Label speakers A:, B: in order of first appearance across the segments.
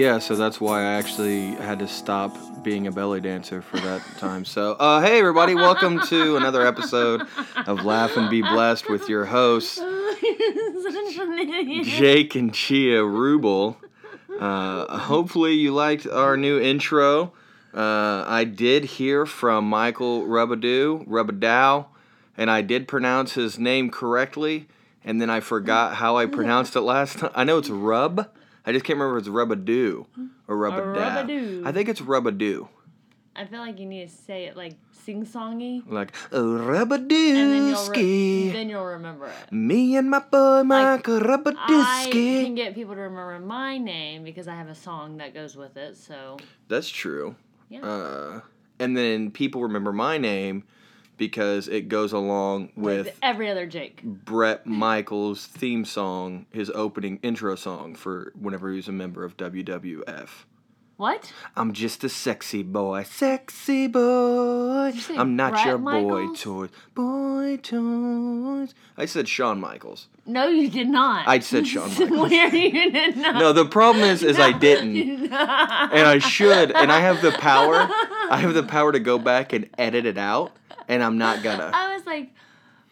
A: Yeah, so that's why I actually had to stop being a belly dancer for that time. So, uh, hey everybody, welcome to another episode of Laugh and Be Blessed with your hosts
B: Such an idiot.
A: Jake and Chia Rubel. Uh, hopefully you liked our new intro. Uh, I did hear from Michael Rubadoo, Rubadow, and I did pronounce his name correctly, and then I forgot how I pronounced it last time. I know it's Rub. I just can't remember if it's Rubadoo or Rubadow.
B: Rubadoo.
A: I think it's Rubadoo.
B: I feel like you need to say it like sing songy,
A: Like, oh,
B: and then you'll re- then you'll remember it.
A: Me and my boy Michael
B: I
A: Rubadooski.
B: I can get people to remember my name because I have a song that goes with it. So
A: That's true.
B: yeah,
A: Uh, and then people remember my name because it goes along
B: Like
A: with
B: every other Jake.
A: Bret Michaels' theme song, his opening intro song for whenever he was a member of WWF.
B: What?
A: I'm just a sexy boy, sexy boy. I'm not
B: Bret
A: your boy
B: Michaels?
A: toys, boy toys. I said Shawn Michaels.
B: No, you did not.
A: I said Shawn Michaels.
B: Where you did not.
A: No, the problem is, is I didn't. and I should, and I have the power. I have the power to go back and edit it out, and I'm not gonna.
B: I was like,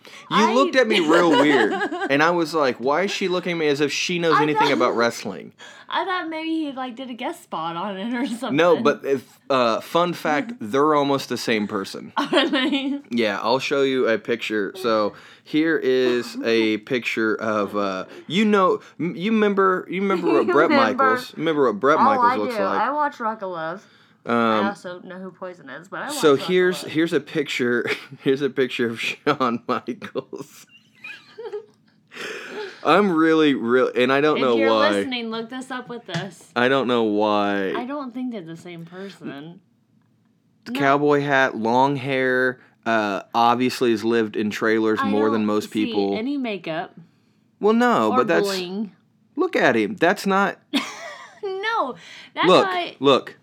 A: You
B: I-
A: looked at me real weird, and I was like, "Why is she looking at me as if she knows
B: I
A: anything
B: thought-
A: about wrestling?"
B: I thought maybe he like did a guest spot on it or something.
A: No, but if, uh, fun fact, they're almost the same person.
B: Are they?
A: Yeah, I'll show you a picture. So here is a picture of uh, you know, you remember, you remember what Bret
B: Remember.
A: Michaels, remember what Bret Michaels looks like.
B: I watch Rock of Love. I
A: Um,
B: also know who Poison is, but I
A: so here's here's a picture here's a picture of Shawn Michaels. I'm really real and I don't
B: If
A: know
B: you're
A: why.
B: listening, look this up with us.
A: I don't know why.
B: I don't think they're the same person. No.
A: Cowboy hat, long hair, uh, obviously has lived in trailers
B: I
A: more than most people.
B: Any makeup
A: well, no, but that's
B: bling?
A: look at him. That's not
B: no, that's
A: look,
B: why.
A: look.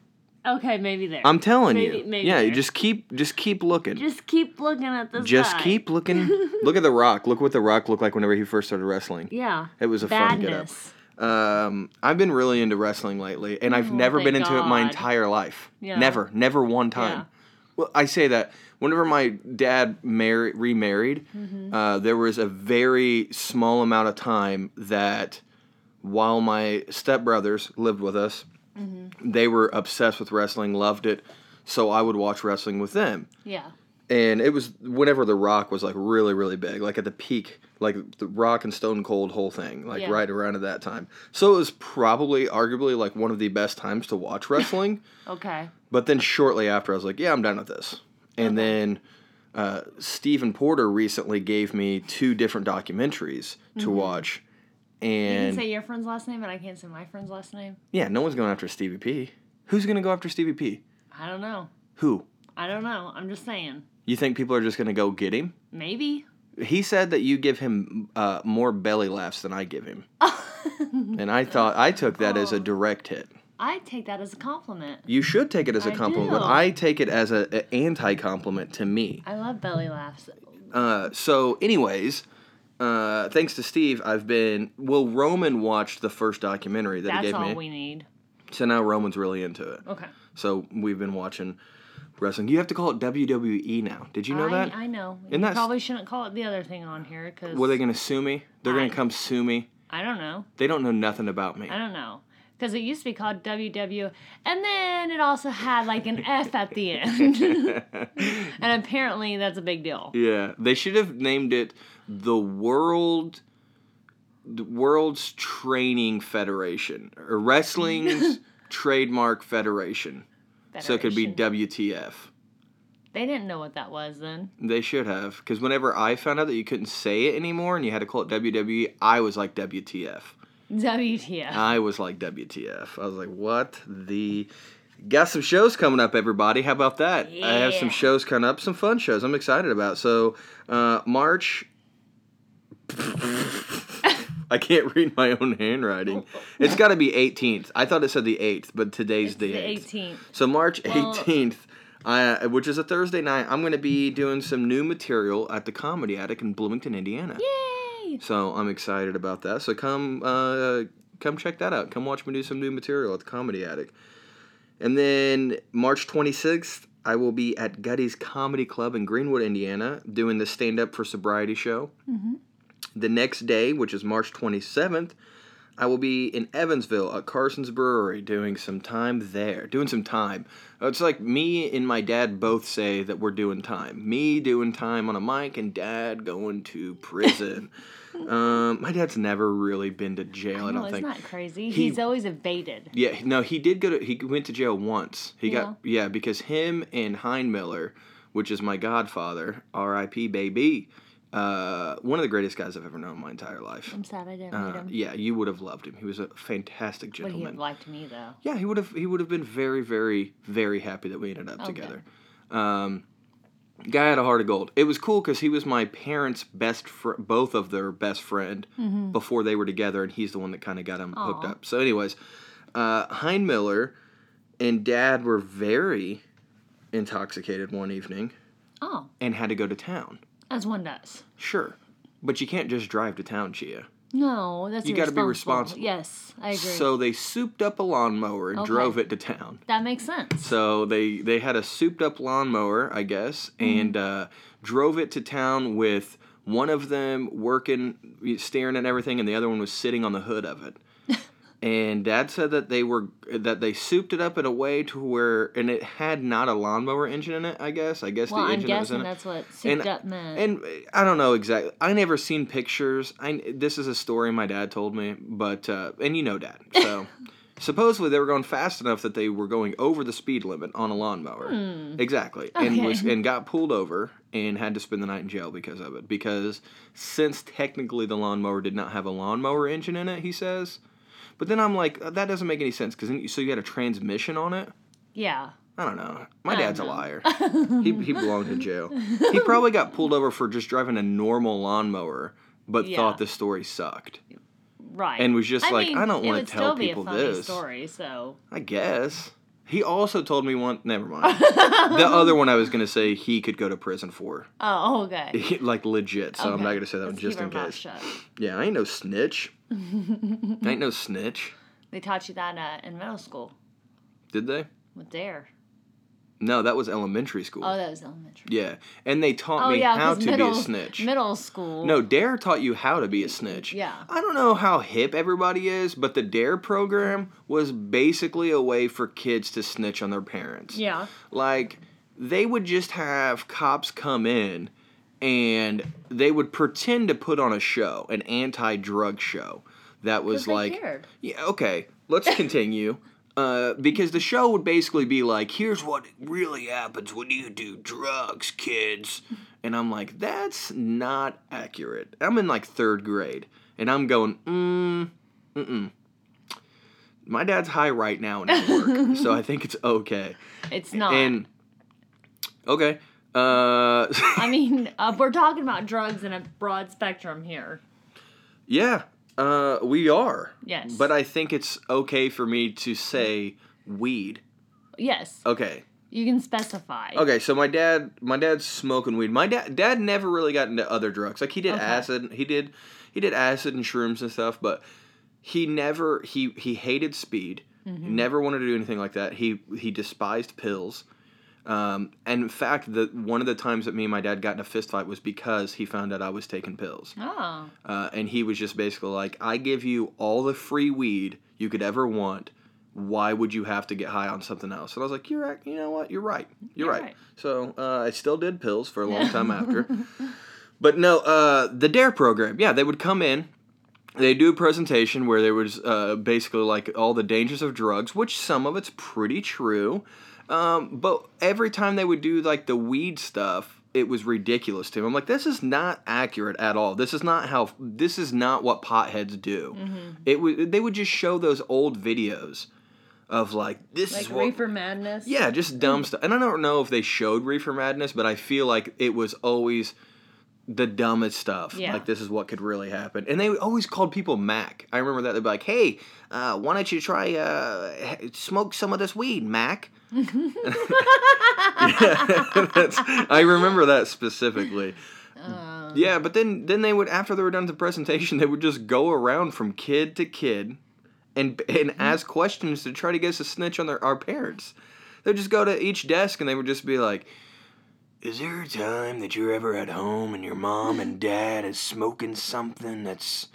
B: Okay, maybe there.
A: I'm telling
B: Maybe-
A: you.
B: maybe
A: yeah, you
B: there.
A: just keep just keep looking. Just,
B: keep looking at this. guy.
A: Just keep looking. look at the Rock. Look what the Rock looked like whenever he first started wrestling.
B: Yeah.
A: It was a fun get up. Um, I've been really into wrestling lately, and I've
B: Oh,
A: never been into it my entire life.
B: Yeah.
A: Never, never one time.
B: Yeah.
A: Well, I say that whenever my dad mar- remarried,
B: Mm-hmm.
A: uh, there was a very small amount of time that while my stepbrothers lived with us,
B: Mm-hmm.
A: they were obsessed with wrestling, loved it. So I would watch wrestling with them
B: Yeah.
A: and it was whenever the rock was like really really big like at the peak like the rock and stone cold whole thing like
B: Yeah.
A: right around at that time so it was probably arguably like one of the best times to watch wrestling
B: Okay.
A: but then shortly after i was like yeah i'm done with this and
B: Okay.
A: then uh, stephen porter recently gave me two different documentaries to watch
B: Mm-hmm. You can say your friend's last name, but I can't say my friend's last name.
A: yeah no one's going after stevie p who's going to go after stevie p
B: I don't know.
A: who
B: I don't know. I'm just saying.
A: you think people are just going to go get him
B: Maybe.
A: He said that you give him uh, more belly laughs than I give him, and I thought I took that as a
B: Oh.
A: direct hit.
B: I take that as a compliment.
A: You should take it as a
B: I
A: compliment, but. I take it as a, a anti compliment to me.
B: I love belly laughs.
A: Uh, so, anyways, uh, thanks to Steve, I've been. Well, Roman watched the first documentary that he
B: That's
A: gave
B: all
A: me,
B: we need.
A: so now Roman's really into it.
B: Okay.
A: So we've been watching wrestling. You have to call it WWE now. Did you know
B: I,
A: that?
B: I know.
A: Isn't
B: you
A: that-
B: probably shouldn't call it the other thing on here because
A: Were they gonna sue me? They're gonna come sue me.
B: I don't know.
A: They don't know nothing about me.
B: I don't know. Because it used to be called WW, and then it also had like an F at the end. and apparently that's a big deal.
A: Yeah, they should have named it the World the World's Training Federation or Wrestling's Trademark Federation. So it could be WTF.
B: They didn't know what that was then.
A: They should have because whenever I found out that you couldn't say it anymore and you had to call it WWE, I was like WTF.
B: WTF.
A: I was like WTF. I was like, what the. Got some shows coming up, everybody. How about that? I have some shows coming up, some fun shows I'm excited about. So, uh, March. I can't read my own handwriting. It's got to be 18th. I thought it said the 8th, but today's
B: It's
A: the
B: the
A: 8th.
B: 18th.
A: So March
B: Well-
A: 18th, I, which is a Thursday night, I'm going to be doing some new material at the Comedy Attic in Bloomington, Indiana.
B: Yay!
A: So I'm excited about that. So come uh, come check that out. Come watch me do some new material at the Comedy Attic. And then March 26th, I will be at Gutty's Comedy Club in Greenwood, Indiana, doing the Stand Up for Sobriety show. The next day, which is March 27th, I will be in Evansville at Carson's Brewery doing some time there. Doing some time. It's like me and my dad both say that we're doing time. Me doing time on a mic and dad going to prison. um, my dad's never really been to jail, I,
B: No,
A: don't
B: it's
A: think.
B: not that crazy.
A: He-
B: He's always evaded.
A: Yeah, no, he did go to. He went to jail once. He got
B: Yeah.
A: yeah because him and Hein Miller, which is my godfather, R.I.P. baby, uh, one of the greatest guys I've ever known in my entire life.
B: I'm sad I didn't
A: Uh,
B: meet him.
A: yeah, you would have loved him. He was a fantastic gentleman.
B: Would he have liked me though?
A: yeah, he would have. He would have been very, very, very happy that we ended up
B: Okay.
A: together. Um, guy had a heart of gold. It was cool because he was my parents' best, fr- both of their best friend before they were together, and he's the one that kind of got him hooked up. So, anyways, uh, Hein Miller and Dad were very intoxicated one evening
B: Oh,
A: and had to go to town.
B: As one does.
A: Sure, but you can't just drive to town, Chia.
B: No, that's
A: You gotta be responsible.
B: Yes, I agree.
A: So they souped up a lawnmower and
B: Okay.
A: drove it to town.
B: that makes sense.
A: So they they had a souped up lawnmower, I guess, and uh, drove it to town with one of them working, staring at everything, and the other one was sitting on the hood of it. And Dad said that they were that they souped it up in a way to where, and it had not a lawnmower engine in it. I guess. I guess
B: well,
A: the
B: I'm
A: engine that was in
B: guessing
A: it.
B: that's what souped
A: And-
B: up meant.
A: And I don't know exactly. I never seen pictures. I this is a story my dad told me, but uh, and you know dad. So supposedly they were going fast enough that they were going over the speed limit on a lawnmower. Exactly,
B: okay.
A: and was and got pulled over and had to spend the night in jail because of it. Because since technically the lawnmower did not have a lawnmower engine in it, he says. But then I'm like, uh, that doesn't make any sense because so you had a transmission on it.
B: yeah.
A: I don't know. My dad's
B: don't
A: a liar. he he belonged in jail. He probably got pulled over for just driving a normal lawnmower, but
B: Yeah.
A: thought the story sucked.
B: Right.
A: And was just like,
B: mean,
A: I don't tell
B: still be a
A: people this.
B: story, so
A: I guess. He also told me one. Never mind. the other one I was gonna say he could go to prison for,
B: Oh, okay.
A: Like legit. So I'm not gonna say that
B: Let's
A: just
B: keep
A: in case. Yeah, I ain't no snitch. Ain't no snitch.
B: They taught you that uh, in middle school
A: Did they?
B: with Dare.
A: No, that was elementary school.
B: Oh, that was elementary.
A: yeah, and they taught
B: Oh
A: me
B: yeah,
A: how
B: 'cause
A: to
B: middle,
A: be a snitch.
B: Middle school.
A: No, Dare taught you how to be a snitch.
B: Yeah.
A: I don't know how hip everybody is, but the Dare program was basically a way for kids to snitch on their parents.
B: Yeah.
A: Like, they would just have cops come in and they would pretend to put on a show, an anti drug show. That was like.
B: cared.
A: Yeah, okay, let's continue. Uh, because the show would basically be like, here's what really happens when you do drugs, kids. And I'm like, that's not accurate. I'm in like third grade, and I'm going, mm, mm-mm. My dad's high right now and at work, so I think it's okay.
B: It's not.
A: And okay, uh,
B: I mean, uh, we're talking about drugs in a broad spectrum here.
A: yeah, uh, we are.
B: Yes.
A: But I think it's okay for me to say weed.
B: Yes.
A: Okay.
B: You can specify.
A: Okay, so my dad, my dad's smoking weed. My dad, dad never really got into other drugs. Like he did
B: Okay.
A: acid, he did, he did acid and shrooms and stuff. But he never, he he hated speed.
B: Mm-hmm.
A: Never wanted to do anything like that. He he despised pills. Um, and in fact, the one of the times that me and my dad got in a fist fight was because he found out I was taking pills.
B: Oh.
A: Uh, and he was just basically like, I give you all the free weed you could ever want. Why would you have to get high on something else? And I was like, You're right. You know what? You're right. You're,
B: You're
A: right.
B: right.
A: So uh, I still did pills for a long time after. But no, uh, the DARE program, yeah, they would come in. They do a presentation where there was uh, basically like all the dangers of drugs, which some of it's pretty true. Um, but every time they would do like the weed stuff, it was ridiculous to him. I'm like, this is not accurate at all. This is not how. This is not what potheads do. It would. They would just show those old videos of like this
B: Like
A: is what.
B: reefer madness.
A: Yeah, just dumb stuff. And I don't know if they showed Reefer Madness, but I feel like it was always the dumbest stuff.
B: Yeah.
A: Like this is what could really happen. And they always called people Mac. I remember that they'd be like, "Hey, uh, why don't you try uh, smoke some of this weed, Mac?" I remember that specifically.
B: Uh,
A: Yeah, but then then they would after they were done with the presentation, they would just go around from kid to kid and and ask questions to try to get us to snitch on their our parents. They'd just go to each desk and they would just be like, "Is there a time that you're ever at home and your mom and dad is smoking something that's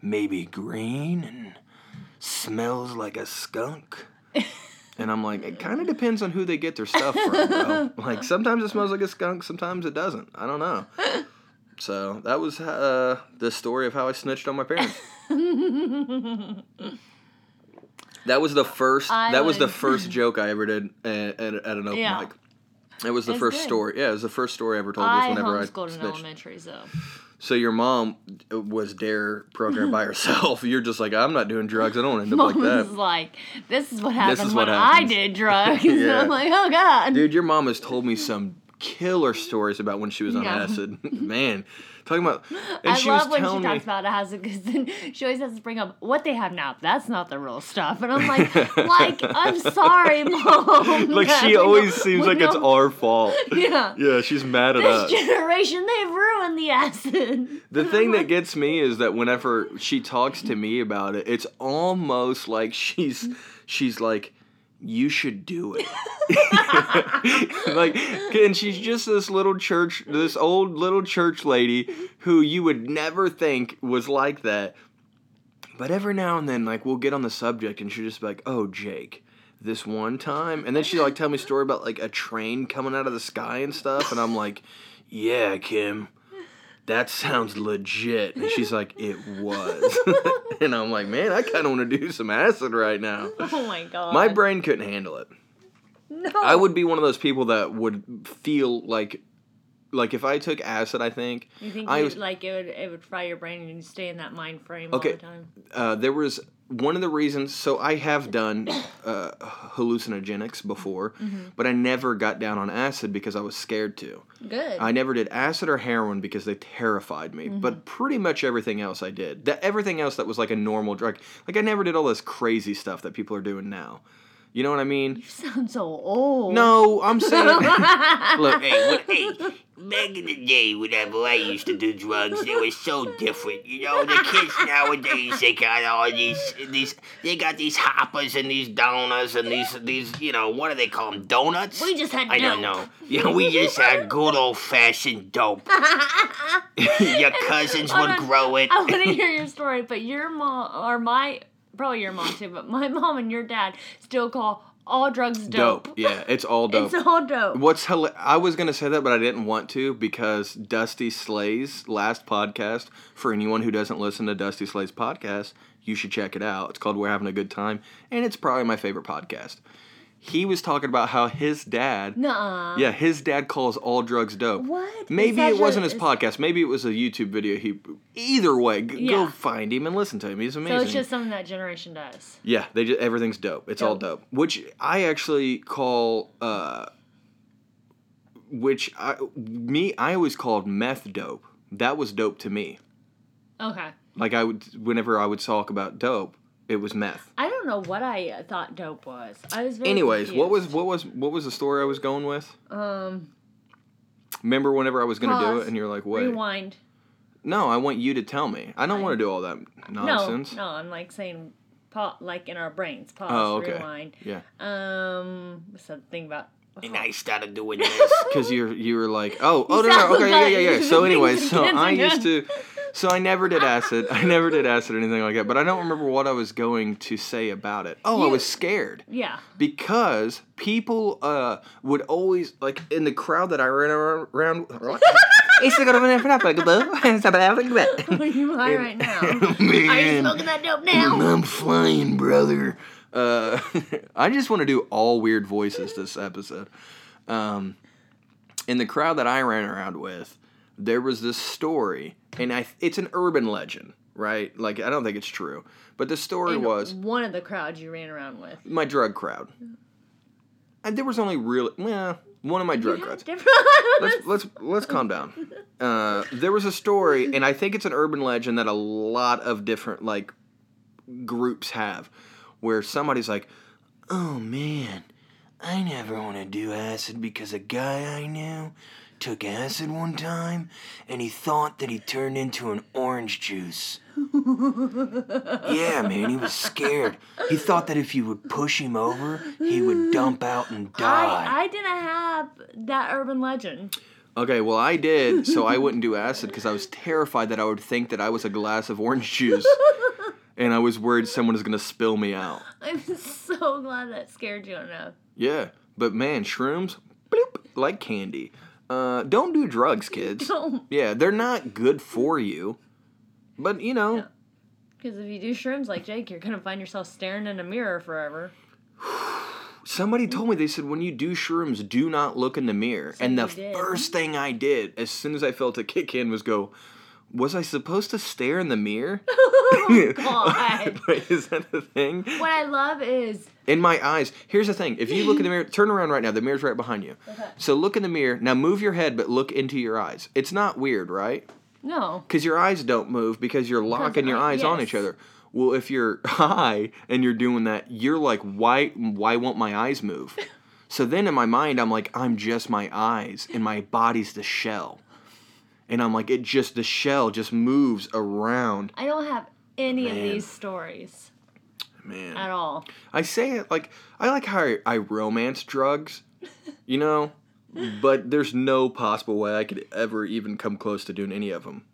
A: maybe green and smells like a skunk?" And I'm like, it kind of depends on who they get their stuff from, bro. like sometimes it smells like a skunk, sometimes it doesn't. I don't know. So that was uh, the story of how I snitched on my parents. that was the first.
B: I
A: that was the first joke I ever did at, at, at an open
B: Yeah.
A: mic. It was the
B: It's
A: first
B: good.
A: story. Yeah, it was the first story I ever told.
B: I
A: was whenever I
B: homeschooled in
A: snitched.
B: elementary, so
A: So your mom was dare programmed by herself. You're just like, I'm not doing drugs. I don't want to end up
B: mom
A: like
B: was
A: that.
B: like, "This is what happened this
A: is
B: when
A: what
B: I did drugs." And
A: Yeah.
B: I'm like, "Oh God."
A: Dude, your mom has told me some killer stories about when she was on
B: Yeah.
A: acid. Man, talking about. And
B: I
A: she
B: love
A: was
B: when she talks
A: me,
B: about acid because then she always has to bring up what they have now. That's not the real stuff, and I'm like, like I'm sorry, mom.
A: like she
B: we
A: always
B: don't-
A: seems like it's our fault.
B: Yeah.
A: Yeah, she's mad at
B: This
A: us.
B: generation, they've ruined the acid.
A: The thing that gets me is that whenever she talks to me about it, it's almost like she's she's like, "You should do it." like, and she's just this little church, this old little church lady who you would never think was like that. But every now and then, like, we'll get on the subject, and she'll just be like, "Oh, Jake." This one time, and then she'll, like tell me a story about like a train coming out of the sky and stuff, and I'm like, "Yeah, Kim, that sounds legit. And she's like, it was. and I'm like, man, I kind of want to do some acid right now.
B: Oh my god.
A: My brain couldn't handle it.
B: No.
A: I would be one of those people that would feel like, like if I took acid, I think,
B: You think
A: I was-
B: like it would it would fry your brain and you stay in that mind frame
A: Okay.
B: all the time?
A: uh, there was one of the reasons. So I have done uh, hallucinogenics before,
B: Mm-hmm.
A: but I never got down on acid because I was scared to.
B: Good.
A: I never did acid or heroin because they terrified me.
B: Mm-hmm.
A: But pretty much everything else I did. That everything else that was like a normal drug. Like I never did all this crazy stuff that people are doing now. You know what I mean?
B: you sound so old.
A: No, I'm saying look,
C: Hey, what, hey, back in the day, whenever I used to do drugs, it was so different. You know, the kids nowadays, they got all these, these, they got these hoppers and these donuts and these, these, you know, what do they call them? Donuts?
B: We just had
C: I don't know. Yeah, we just had good old fashioned dope. Your cousins would grow it.
B: I want to hear your story, but your mom or my probably your mom too, but my mom and your dad still call all drugs dope.
A: dope. Yeah, it's all dope.
B: It's all dope.
A: What's hila- I was gonna say that, but I didn't want to because Dusty Slay's last podcast. For anyone who doesn't listen to Dusty Slay's podcast, you should check it out. It's called "We're Having a Good Time," and it's probably my favorite podcast. He was talking about how his dad,
B: Nuh-uh.
A: yeah, his dad calls all drugs dope.
B: What?
A: Maybe it wasn't
B: just-
A: his podcast. Maybe it was a YouTube video. He, either way, g-
B: Yeah.
A: go find him and listen to him. He's amazing.
B: So it's just something that generation does.
A: Yeah, they just everything's dope. It's all
B: Dope.
A: dope. Which I actually call uh which I me I always called meth dope. That was dope to me.
B: Okay.
A: Like I would whenever I would talk about dope, it was meth.
B: I don't know what I uh, thought dope was. I was very
A: Anyways, what was what was what was the story I was going with?
B: um
A: Remember whenever I was going to do it and you're like, "Wait."
B: rewind?
A: No, I want you to tell me. I don't want to do all that nonsense.
B: No, no, I'm like saying pa- like in our brains. Pause,
A: Oh, okay.
B: rewind.
A: Yeah.
B: Um what's that thing about
C: And I started doing this.
A: Because you're you were like, oh, oh
B: You
A: no, no, okay, yeah, yeah, yeah. So,
B: think
A: anyway,
B: the
A: so I used to, so I never did acid. I never did acid or anything like that. But I don't remember what I was going to say about it. Oh, I was scared
B: Yeah.
A: because people uh would always like in the crowd that I ran around. It's the government for nothing. Look at that.
B: Are you high right now? Are you
A: Man.
B: smoking that dope now?
A: I'm flying, brother. Uh, I just want to do all weird voices this episode. Um, in the crowd that I ran around with, there was this story, and I it's an urban legend, right? Like I don't think it's true, but the story
B: In
A: was
B: one of the crowds you ran around with.
A: my drug crowd. And there was only really well, one of my drug crowds let's let's let's calm down. Uh, there was a story, and I think it's an urban legend that a lot of different like groups have, where somebody's like, "Oh man, I never want to do acid because a guy I knew,
C: took acid one time and he thought that he turned into an orange juice. yeah, man, he was scared. He thought that if you would push him over, he would dump out and die.
B: I, I didn't have that urban legend.
A: Okay, well, I did, so I wouldn't do acid because I was terrified that I would think that I was a glass of orange juice. and I was worried someone was going to spill me out.
B: I'm so glad that scared you enough.
A: Yeah, but man, shrooms, bloop, like candy. Uh, don't do drugs, kids.
B: Don't.
A: Yeah, they're not good for you. But, you know,
B: Yeah. Because if you do shrooms like Jake, you're gonna find yourself staring in a mirror forever.
A: Somebody told me they said when you do shrooms, do not look in the mirror. And the
B: did.
A: first thing I did, as soon as I felt a kick in, was go, "Was I supposed to stare in the mirror?"
B: Oh God.
A: Wait, is that a thing?
B: what I love is
A: In my eyes. Here's the thing: if you look in the mirror, turn around right now. The mirror's right behind you.
B: Okay.
A: So look in the mirror. Now move your head, but look into your eyes. It's not weird, right?
B: no.
A: Because your eyes don't move because you're locking your
B: I-
A: eyes on each other. Well, if you're high and you're doing that, you're like, why? Why won't my eyes move? so then in my mind, I'm like, I'm just my eyes, and my body's the shell. And I'm like, it just the shell just moves around.
B: I don't have any of these stories
A: Man,
B: at all.
A: I say it like I like how I, I romance drugs, you know, but there's no possible way I could ever even come close to doing any of them.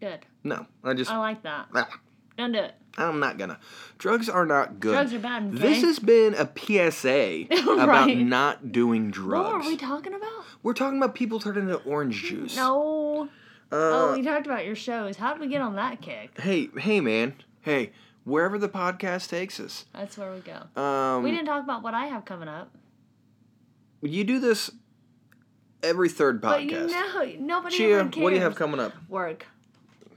B: Good.
A: No, I just
B: I like that.
A: ah,
B: Don't do it.
A: I'm not gonna. Drugs are not good.
B: Drugs are bad. Okay?
A: This has been a PSA about not doing drugs.
B: What are we talking about?
A: We're talking about people turning into orange juice.
B: No.
A: Uh,
B: oh, we talked about your shows. How did we get on that kick?
A: hey, hey, man. Hey, wherever the podcast takes us.
B: That's where we go.
A: Um,
B: we didn't talk about what I have coming up.
A: you do this every third
B: But you
A: podcast.
B: know, nobody
A: Chia, what do you have coming up?
B: Work.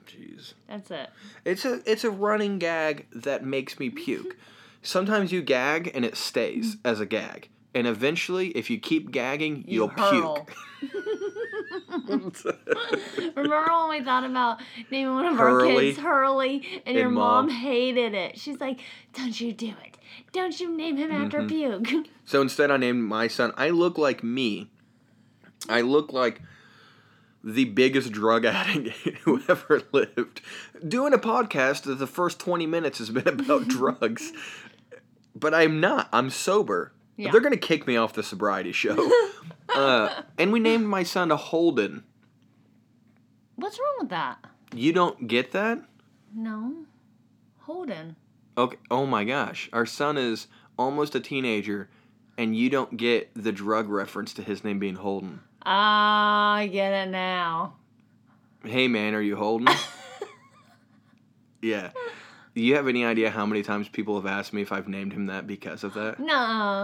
A: Jeez.
B: That's it.
A: It's a it's a running gag that makes me puke. Sometimes you gag and it stays as a gag. And eventually, if you keep gagging,
B: You
A: you'll
B: hurl.
A: puke.
B: Remember when we thought about naming one of our kids Hurley, and your mom.
A: Mom.
B: hated it. She's like, "Don't you do it? Don't you name him after
A: Mm-hmm.
B: puke?"
A: So instead, I named my son. I look like me. I look like the biggest drug addict who ever lived. Doing a podcast that the first 20 minutes has been about drugs. But I'm not. I'm sober.
B: Yeah.
A: They're going to kick me off the sobriety show. uh, and we named my son a Holden.
B: What's wrong with that?
A: You don't get that?
B: No, Holden.
A: Okay. Oh my gosh. Our son is almost a teenager, and you don't get the drug reference to his name being Holden.
B: Ah, I get it now.
A: Hey man, are you holding? yeah. Do you have any idea how many times people have asked me if I've named him that because of that?
B: No.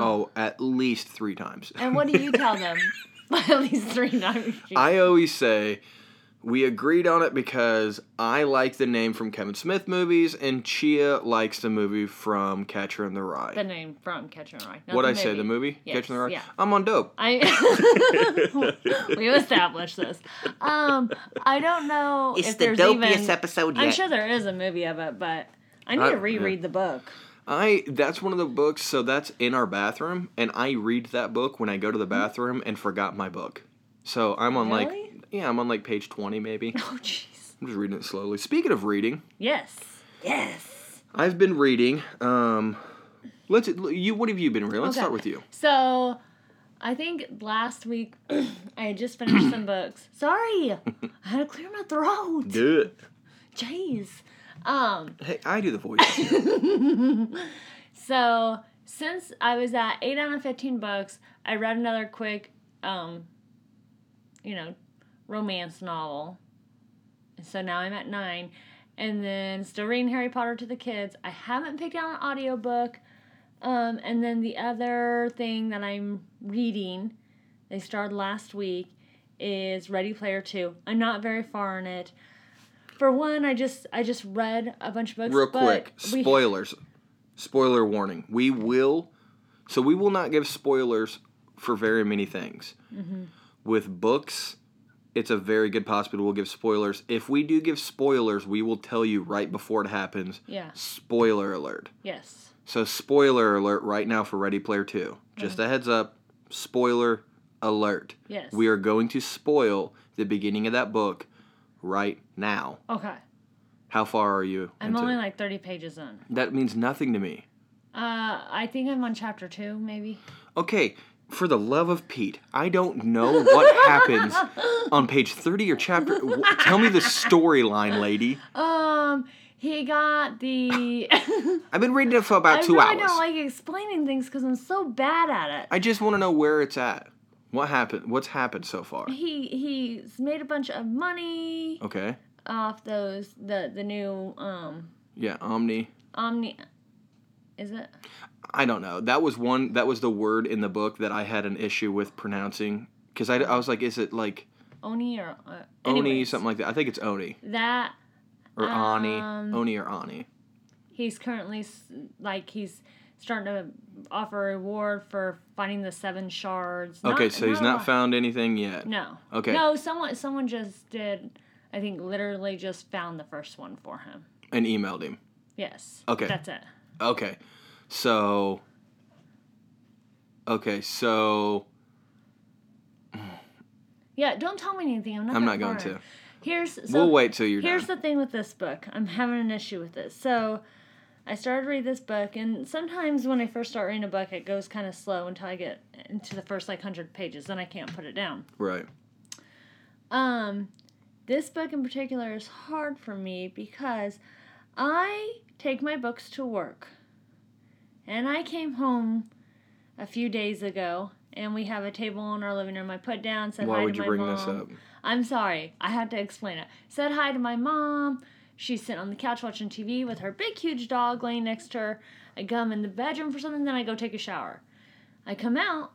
A: Oh, at least three times.
B: And what do you tell them? At least three times.
A: I always say we agreed on it because I like the name from Kevin Smith movies and Chia likes the movie from Catcher in the Rye.
B: the name from Catcher in the Rye.
A: what
B: the
A: I say, the movie
B: Yes,
A: Catcher in the Rye.
B: yeah.
A: I'm on dope.
B: I we've established this. Um, I don't know
C: It's
B: if
C: the
B: there's
C: dopiest
B: even.
C: episode yet.
B: I'm sure there is a movie of it, but I need
A: I-
B: to reread the book.
A: I that's one of the books. So that's in our bathroom, and I read that book when I go to the bathroom and forgot my book. So I'm on like yeah, I'm on like page twenty maybe.
B: Oh, jeez.
A: I'm just reading it slowly. Speaking of reading,
B: Yes. Yes.
A: I've been reading. Um, let's you. What have you been reading? Let's
B: Okay.
A: start with you.
B: So, I think last week I had just finished some books. Sorry, I had to clear my throat.
A: Do it.
B: Jeez. Um.
A: Hey, I do the voice.
B: so since I was at eight out of fifteen books, I read another quick, um, you know, romance novel. So now I'm at nine, and then still reading Harry Potter to the kids. I haven't picked out an audiobook. Um, and then the other thing that I'm reading, they started last week, is Ready Player Two. I'm not very far in it. For one, I just I just read a bunch of books.
A: Real quick,
B: we-
A: spoilers. Spoiler warning. We will, so we will not give spoilers for very many things.
B: Mm-hmm.
A: With books, it's a very good possibility we'll give spoilers. If we do give spoilers, we will tell you right before it happens.
B: Yeah.
A: Spoiler alert.
B: Yes.
A: So spoiler alert right now for Ready Player Two. Just a heads up. Spoiler alert.
B: Yes.
A: We are going to spoil the beginning of that book right now.
B: Okay.
A: How far are you?
B: I'm
A: into
B: only like 30 pages in.
A: that means nothing to me.
B: Uh, I think I'm on chapter two, maybe.
A: Okay, for the love of Pete, I don't know what happens on page 30 or chapter. tell me the storyline, lady.
B: Um, he got the.
A: I've been reading it for about
B: I
A: two
B: really
A: hours.
B: I don't like explaining things because I'm so bad at it.
A: I just want to know where it's at. What happened? What's happened so far?
B: he he's made a bunch of money
A: Okay.
B: Off those the the new um
A: Yeah, Omni.
B: omni. Is it?
A: I don't know. That was one. That was the word in the book that I had an issue with pronouncing because I, I was like, is it like
B: Oni or uh,
A: Oni something like that? I think it's Oni
B: that
A: or Ani.
B: Um,
A: Oni or Ani.
B: he's currently like he's starting to offer a reward for finding the seven shards.
A: Okay,
B: Not-
A: so he's
B: a
A: not found anything yet.
B: No.
A: Okay.
B: No, someone someone just did. I think literally just found the first one for him.
A: And emailed him.
B: Yes.
A: Okay.
B: That's it.
A: Okay. So. Okay, so
B: Yeah. Don't tell me anything. I'm not.
A: I'm not going to.
B: Here's. So
A: we'll wait till you're
B: Here's
A: done.
B: the thing with this book. I'm having an issue with this. So, I started to read this book, and sometimes when I first start reading a book, it goes kind of slow until I get into the first like hundred pages. Then I can't put it down.
A: right.
B: Um, this book in particular is hard for me because I take my books to work, and I came home a few days ago. And we have a table in our living room. I put down, said
A: Why
B: hi
A: would
B: to
A: you
B: my
A: bring
B: mom.
A: this up?
B: I'm sorry. I had to explain it. Said hi to my mom. She's sitting on the couch watching TV with her big, huge dog laying next to her. I come in the bedroom for something, then I go take a shower. I come out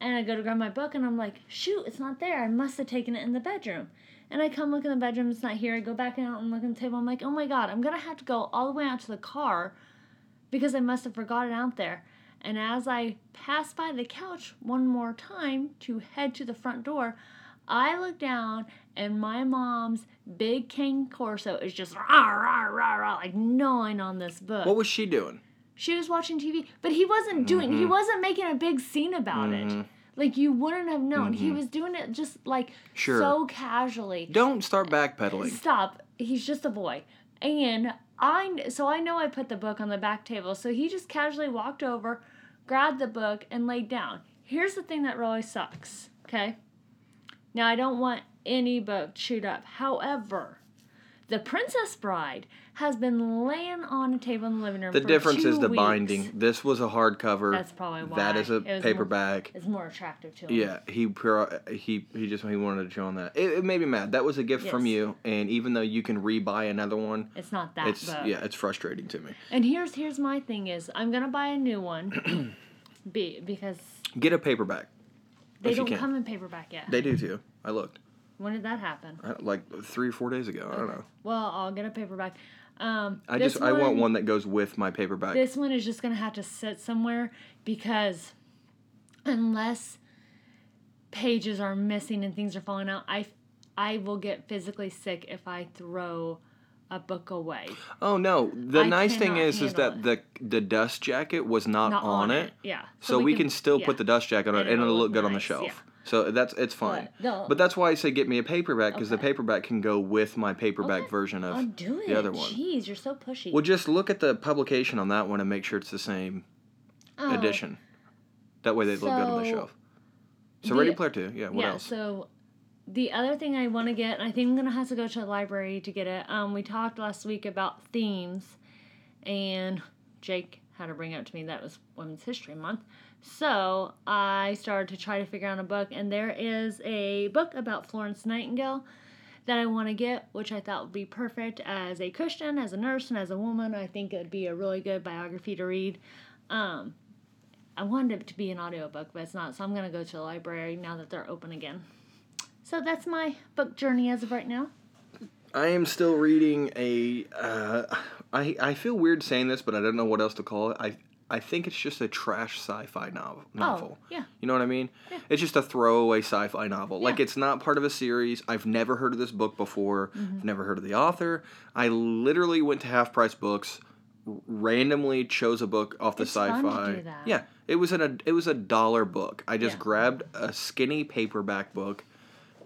B: and I go to grab my book, and I'm like, shoot, it's not there. I must have taken it in the bedroom. And I come look in the bedroom, it's not here. I go back out and look at the table. I'm like, oh my God, I'm going to have to go all the way out to the car because I must have forgot it out there. And as I pass by the couch one more time to head to the front door, I look down and my mom's big Cane Corso is just rah, rah, rah, rah, like gnawing on this book.
A: What was she doing?
B: she was watching TV, but he wasn't doing, he mm-hmm. wasn't making a big scene about it. Mm-hmm. Like you wouldn't have known. He mm-hmm. was doing it just like
A: Sure.
B: so casually.
A: Don't start backpedaling.
B: Stop. He's just a boy. And I so I know I put the book on the back table. So he just casually walked over, grabbed the book and laid down. Here's the thing that really sucks, okay? Now I don't want any book chewed up. However, The Princess Bride has been laying on a table in the living room
A: The difference is the
B: weeks.
A: binding. This was a hardcover.
B: That's probably why.
A: That is a paperback.
B: More, it's more attractive to him.
A: Yeah, he he he just he wanted to show on that. It, it made me mad. That was a gift from you, and even though you can rebuy another one,
B: It's not that
A: it's
B: book.
A: yeah, it's frustrating to me.
B: And here's here's my thing is I'm gonna buy a new one, be because
A: Get a paperback.
B: they don't come in paperback yet.
A: They do too. I looked
B: when did that happen?
A: Like three or four days ago. I don't know.
B: Well, I'll get a paperback. Um,
A: I just I want one that goes with my paperback.
B: This one is just gonna have to sit somewhere because unless pages are missing and things are falling out, I I will get physically sick if I throw a book away.
A: oh no! The
B: I
A: nice thing is is that
B: handle
A: the the dust jacket was not,
B: Not
A: on, it.
B: Yeah.
A: So, we, can, still
B: yeah.
A: put the dust jacket on it,
B: And
A: and it'll
B: it'll
A: look good on the shelf.
B: yeah.
A: So that's it's fine.
B: But no.
A: But that's why I say get me a paperback because the paperback can go with my paperback
B: Okay.
A: version of
B: I'll do it.
A: the other one.
B: Jeez, you're so pushy.
A: Well, just look at the publication on that one and make sure it's the same
B: Oh,
A: edition. That way they look good on the shelf. So
B: the-
A: Ready Player Two, yeah. What
B: yeah,
A: else?
B: so the other thing I want to get, and I think I'm gonna have to go to the library to get it. Um, we talked last week about themes, and Jake had to bring it up to me that was Women's History Month. So I started to try to figure out a book, and there is a book about Florence Nightingale that I want to get, which I thought would be perfect as a Christian, as a nurse, and as a woman. I think it would be a really good biography to read. Um, I wanted it to be an audiobook, but it's not, so I'm gonna go to the library now that they're open again. So that's my book journey as of right now.
A: I am still reading a. Uh, I I feel weird saying this, but I don't know what else to call it. I I think it's just a trash sci-fi novel. Novel.
B: Oh, yeah.
A: You know what I mean? Yeah. It's just a throwaway sci-fi novel.
B: Yeah.
A: Like it's not part of a series. I've never heard of this book before.
B: Mm-hmm.
A: I've never heard of the author. I literally went to Half Price Books randomly chose a book off the
B: It's fun
A: sci-fi.
B: to do that.
A: Yeah, it was an a it was a dollar book. I just
B: Yeah.
A: grabbed a skinny paperback book,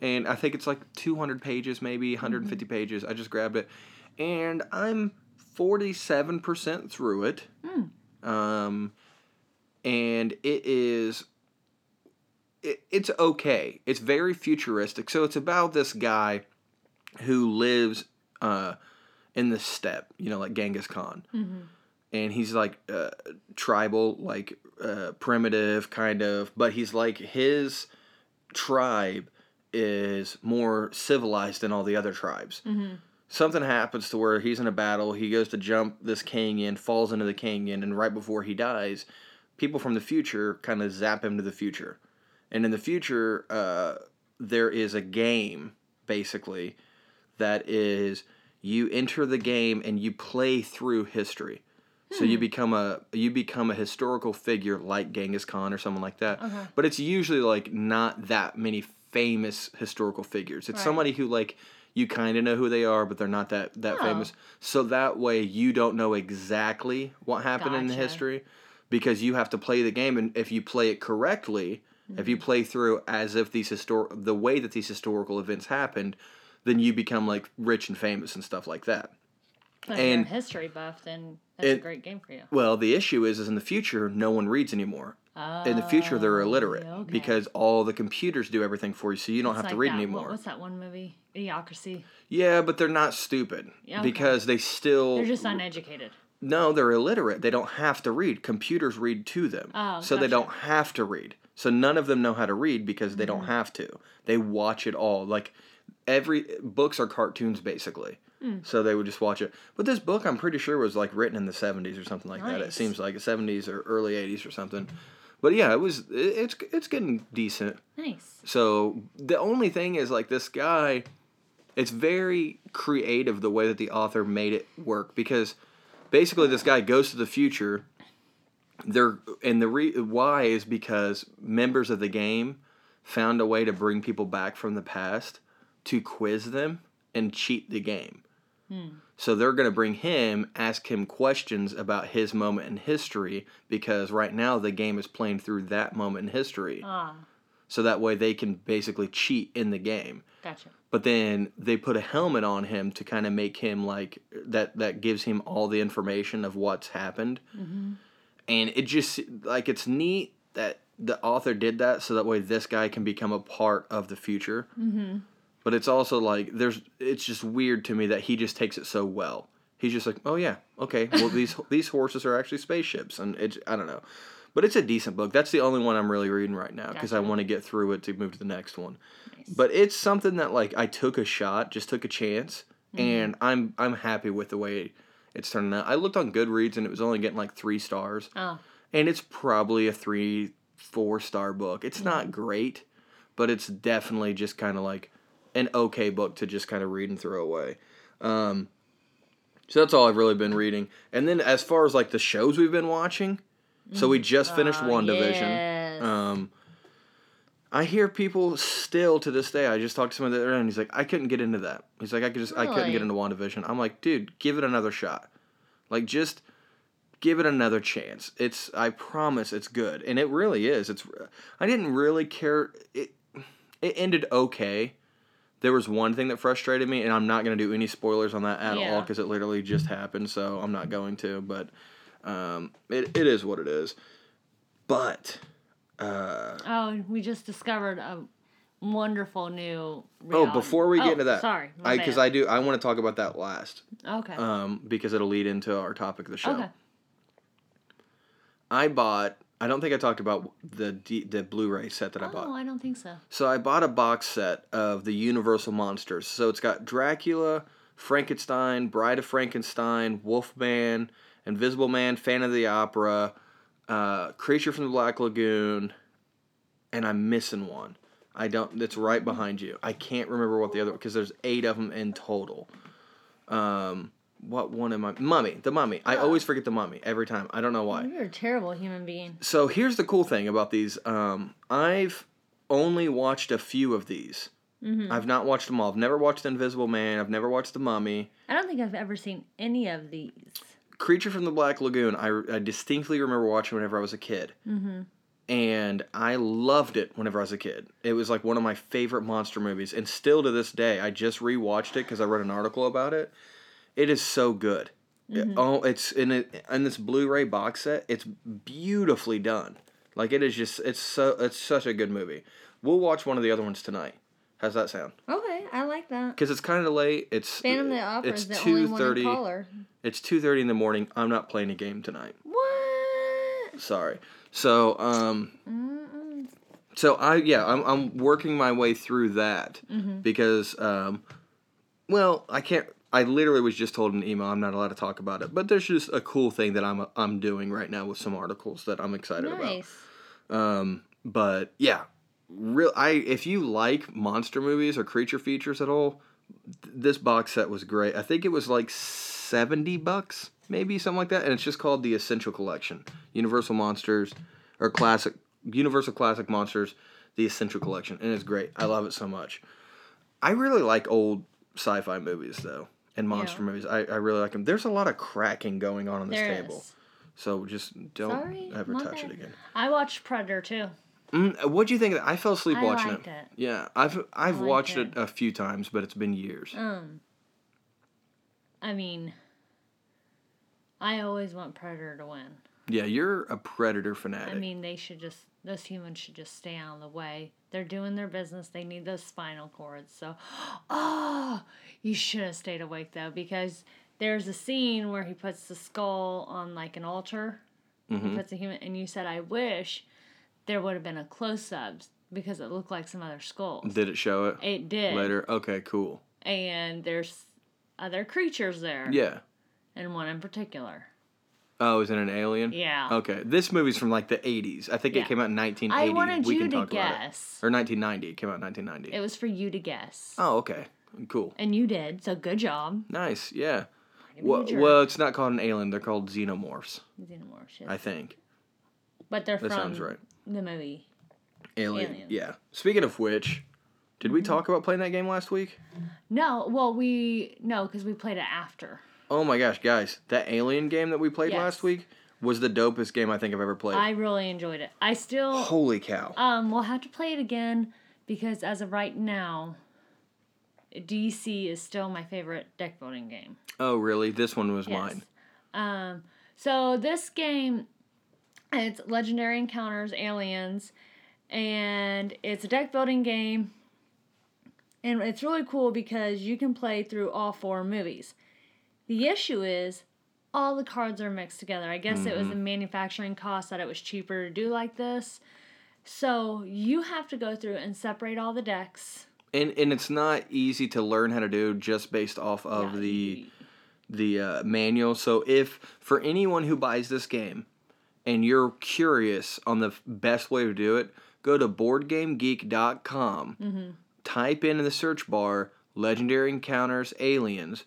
A: and I think it's like 200 pages, maybe 150
B: Mm-hmm.
A: pages. I just grabbed it, and I'm 47 percent through it.
B: Hmm.
A: Um, and it is. It, it's okay. It's very futuristic. So it's about this guy who lives uh, in the steppe, you know, like Genghis Khan.
B: Mm-hmm.
A: And he's like uh, tribal, like uh, primitive kind of, but he's like his tribe is more civilized than all the other tribes.
B: Mm-hmm.
A: Something happens to where he's in a battle, he goes to jump this canyon, falls into the canyon, and right before he dies, people from the future kind of zap him to the future. And in the future, uh, there is a game, basically, that is you enter the game and you play through history. So you become a you become a historical figure like Genghis Khan or someone like that.
B: Okay.
A: But it's usually like not that many famous historical figures. It's
B: Right.
A: somebody who like you kind of know who they are, but they're not that that
B: Oh.
A: famous. So that way you don't know exactly what happened in the history because you have to play the game and if you play it correctly, if
B: Mm-hmm.
A: you play through as if these histor- the way that these historical events happened, then you become like rich and famous and stuff like that.
B: If you're a
A: And-
B: history buff, then that's a great game for you.
A: Well, the issue is, is in the future, no one reads anymore. In the future, they're
B: Oh,
A: illiterate
B: okay.
A: because all the computers do everything for you, so you don't
B: It's
A: have to read
B: that- what-
A: anymore.
B: what's that one movie? Idiocracy.
A: Yeah, but they're not stupid
B: Yeah, okay.
A: because they still
B: They're just uneducated.
A: no, they're illiterate. They don't have to read. Computers read to them,
B: Oh,
A: so they don't have to read. So none of them know how to read because they
B: Mm-hmm.
A: don't have to. They watch it all. Like every books are cartoons basically.
B: Mm.
A: So they would just watch it. But this book, I'm pretty sure, was like written in the 70s or something like that. It seems like 70s or early 80s or something. But yeah, it was. It, it's it's getting decent.
B: Nice.
A: So the only thing is like this guy, it's very creative the way that the author made it work because basically this guy goes to the future. There and the re, why is because members of the game found a way to bring people back from the past to quiz them and cheat the game. So they're going to bring him, ask him questions about his moment in history because right now the game is playing through that moment in history
B: Ah,
A: so that way they can basically cheat in the game.
B: gotcha.
A: But then they put a helmet on him to kind of make him like that. That gives him all the information of what's happened, and it just like it's neat that the author did that so that way this guy can become a part of the future. Mm-hmm. But it's also like there's it's just weird to me that he just takes it so well. He's just like, oh yeah, okay. Well, these these horses are actually spaceships, and it's I don't know, but it's a decent book. That's the only one I'm really reading right now because I want to get through it to move to the next one.
B: Nice.
A: But it's something that like I took a shot, just took a chance,
B: Mm-hmm.
A: and I'm I'm happy with the way it's turning out. I looked on Goodreads and it was only getting like three stars,
B: Oh,
A: and it's probably a three four star book. It's
B: Mm-hmm.
A: not great, but it's definitely just kind of like an okay book to just kind of read and throw away. Um, so that's all I've really been reading. And then as far as like the shows we've been watching, so we just finished
B: Oh,
A: WandaVision.
B: yes.
A: Um, I hear people still to this day. I just talked to someone the other day, and he's like, "I couldn't get into that." He's like, "I could just, I couldn't get
B: Really?
A: into WandaVision." I'm like, "Dude, give it another shot. Like, just give it another chance. It's, I promise, it's good, and it really is. It's, I didn't really care. It, it ended okay. There was one thing that frustrated me, and I'm not gonna do any spoilers on that at all because it literally just happened. So I'm not going to. But, um, it, it is what it is. But, uh.
B: oh, we just discovered a wonderful new.
A: Oh, before we get
B: Oh,
A: into that,
B: sorry,
A: I because I do I want to talk about that last,
B: okay,
A: um, because it'll lead into our topic of the show.
B: okay,
A: I bought. I don't think I talked about the D, the Blu-ray set that I bought. oh.
B: I don't think so.
A: So I bought a box set of the Universal monsters. So it's got Dracula, Frankenstein, Bride of Frankenstein, Wolfman, Invisible Man, Phantom of the Opera, uh, Creature from the Black Lagoon, and I'm missing one. I don't. It's right behind you. I can't remember what the other because there's eight of them in total. Um, what one am I? Mummy, the Mummy. I always forget the Mummy every time. I don't know why.
B: You're a terrible human being.
A: So here's the cool thing about these. Um, I've only watched a few of these.
B: hmm
A: I've not watched them all. I've never watched The Invisible Man. I've never watched The Mummy.
B: I don't think I've ever seen any of these.
A: Creature from the Black Lagoon, I, I distinctly remember watching whenever I was a kid.
B: Mm-hmm.
A: And I loved it whenever I was a kid. It was like one of my favorite monster movies. And still to this day, I just rewatched it because I read an article about it. It is so good. It- oh, it's in it in this Blu-ray box set. It's beautifully done. Like it is just it's so it's such a good movie. We'll watch one of the other ones tonight. How's that sound?
B: Okay, I like that.
A: Because it's kind of late. It's
B: Phantom of the Opera
A: it's
B: is the only one in
A: 2:30.
B: color.
A: It's two thirty in the morning. I'm not playing a game tonight.
B: What?
A: Sorry. So um
B: Mm-mm.
A: so I yeah I'm I'm working my way through that
B: Mm-hmm.
A: because um well I can't I literally was just told in an email I'm not allowed to talk about it but there's just a cool thing that I'm I'm doing right now with some articles that I'm excited
B: Nice.
A: about. Um but yeah real I if you like monster movies or creature features at all th- this box set was great. I think it was like 70 bucks maybe something like that and it's just called the Essential Collection. Universal Monsters or classic Universal Classic Monsters the Essential Collection and it's great. I love it so much. I really like old sci-fi movies though and monster
B: Yeah.
A: movies. I, I really like them. There's a lot of cracking going on on this
B: There
A: table.
B: is.
A: So just don't
B: Sorry,
A: ever touch it again.
B: I watched Predator too.
A: Mm, what'd you think of that? I fell asleep
B: I
A: watching
B: liked
A: it.
B: it.
A: Yeah, I've I've watched
B: it.
A: it. a few times, but it's been years.
B: Um. I mean, I always want Predator to win.
A: Yeah, you're a predator fanatic.
B: I mean, they should just those humans should just stay out of the way. They're doing their business. They need those spinal cords. So, oh, you should have stayed awake though because there's a scene where he puts the skull on like an altar. He
A: Mhm.
B: puts a human, and you said, "I wish there would have been a close up because it looked like some other skull.
A: Did it show it
B: It did
A: later? Okay, cool.
B: and there's other creatures there.
A: Yeah.
B: and one in particular.
A: Oh, is it an alien?
B: Yeah.
A: Okay, this movie's from like the '80s. I think
B: Yeah.
A: it came out in 1980.
B: I wanted
A: we
B: you
A: can
B: to
A: talk about it.
B: guess.
A: Or 1990. It came out in 1990.
B: It was for you to guess.
A: oh, okay. Cool.
B: And you did, so good job.
A: Nice. Yeah. Well, well, it's not called an alien. They're called xenomorphs.
B: Xenomorphs, yes.
A: I think.
B: but they're
A: That
B: from
A: sounds right.
B: the movie.
A: Alien.
B: Alien.
A: Yeah. Speaking of which, did
B: Mm-hmm.
A: we talk about playing that game last week?
B: No, well, we no, because we played it after.
A: Oh my gosh, guys, that Alien game that we played
B: Yes.
A: last week was the dopest game I think I've ever played.
B: I really enjoyed it. I still
A: Holy cow.
B: um we'll have to play it again because as of right now, DC is still my favorite deck building game.
A: Oh, really? This one was
B: Yes.
A: mine.
B: Um, so this game, it's Legendary Encounters Aliens, and it's a deck building game. And it's really cool because you can play through all four movies. The issue is all the cards are mixed together. I guess it was the manufacturing cost that it was cheaper to do like this. So you have to go through and separate all the decks.
A: And and it's not easy to learn how to do just based off of
B: Yeah,
A: the the uh, manual. So if for anyone who buys this game and you're curious on the f- best way to do it, go to boardgamegeek.com.
B: Mm-hmm.
A: Type in in the search bar Legendary Encounters Aliens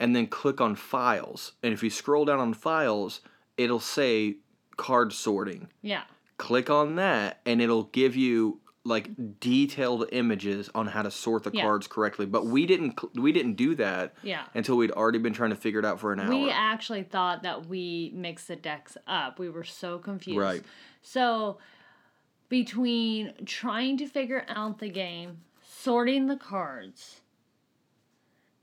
A: and then click on Files. And if you scroll down on Files, it'll say card sorting.
B: Yeah.
A: Click on that and it'll give you like detailed images on how to sort the
B: Yeah.
A: cards correctly. But we didn't we didn't do that
B: Yeah.
A: until we'd already been trying to figure it out for an hour.
B: We actually thought that we mixed the decks up. We were so confused.
A: Right.
B: So, between trying to figure out the game, sorting the cards,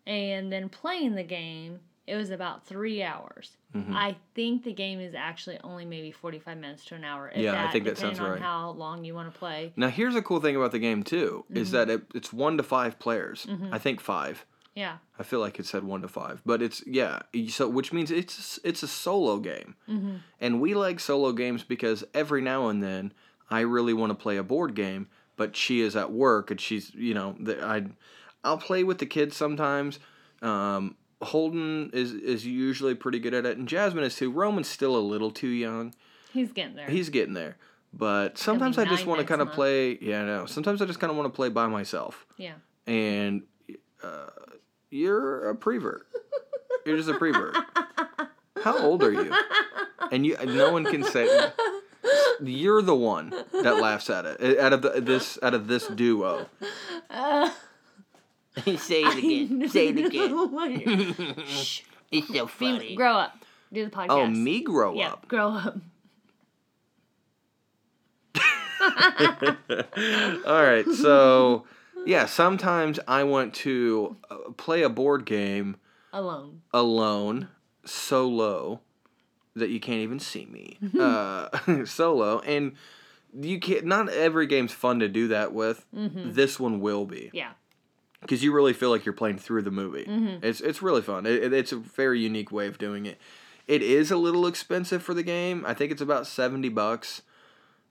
B: and then playing the game, it was about three hours.
A: Mhm.
B: I think the game is actually only maybe 45 minutes to an hour.
A: Yeah, I think that sounds
B: on
A: right.
B: how long you want to play.
A: Now here's a cool thing about the game too is
B: Mm-hmm.
A: that it, it's one to five players. I think five.
B: Yeah.
A: I feel like it said one to five, but it's yeah. So which means it's it's a solo game,
B: Mm-hmm.
A: and we like solo games because every now and then I really want to play a board game, but she is at work and she's you know the, I I'll play with the kids sometimes. Um, Holden is is usually pretty good at it, and Jasmine is too. Roman's still a little too young.
B: He's getting there.
A: He's getting there. But sometimes I just want to kind of play. Yeah, I know. Sometimes I just kind of want to play by myself.
B: yeah.
A: And uh, you're a prevert. You're just a prevert. How old are you? And you, no one can say. You're the one that laughs at it. Out of the, this, out of this duo.
B: Uh,
C: Say it again. Say it again. Shh. It's so funny.
B: Grow up. Do the podcast.
A: Oh, me grow
B: Yeah,
A: up.
B: grow up.
A: All right, so yeah, sometimes I want to uh, play a board game
B: Alone.
A: alone, solo, that you can't even see me, uh, solo, and you can't. Not every game's fun to do that with. This one will be
B: Yeah.
A: Because you really feel like you're playing through the movie.
B: Mm-hmm.
A: It's it's really fun. It, it- it's a very unique way of doing it. It is a little expensive for the game. I think it's about seventy bucks,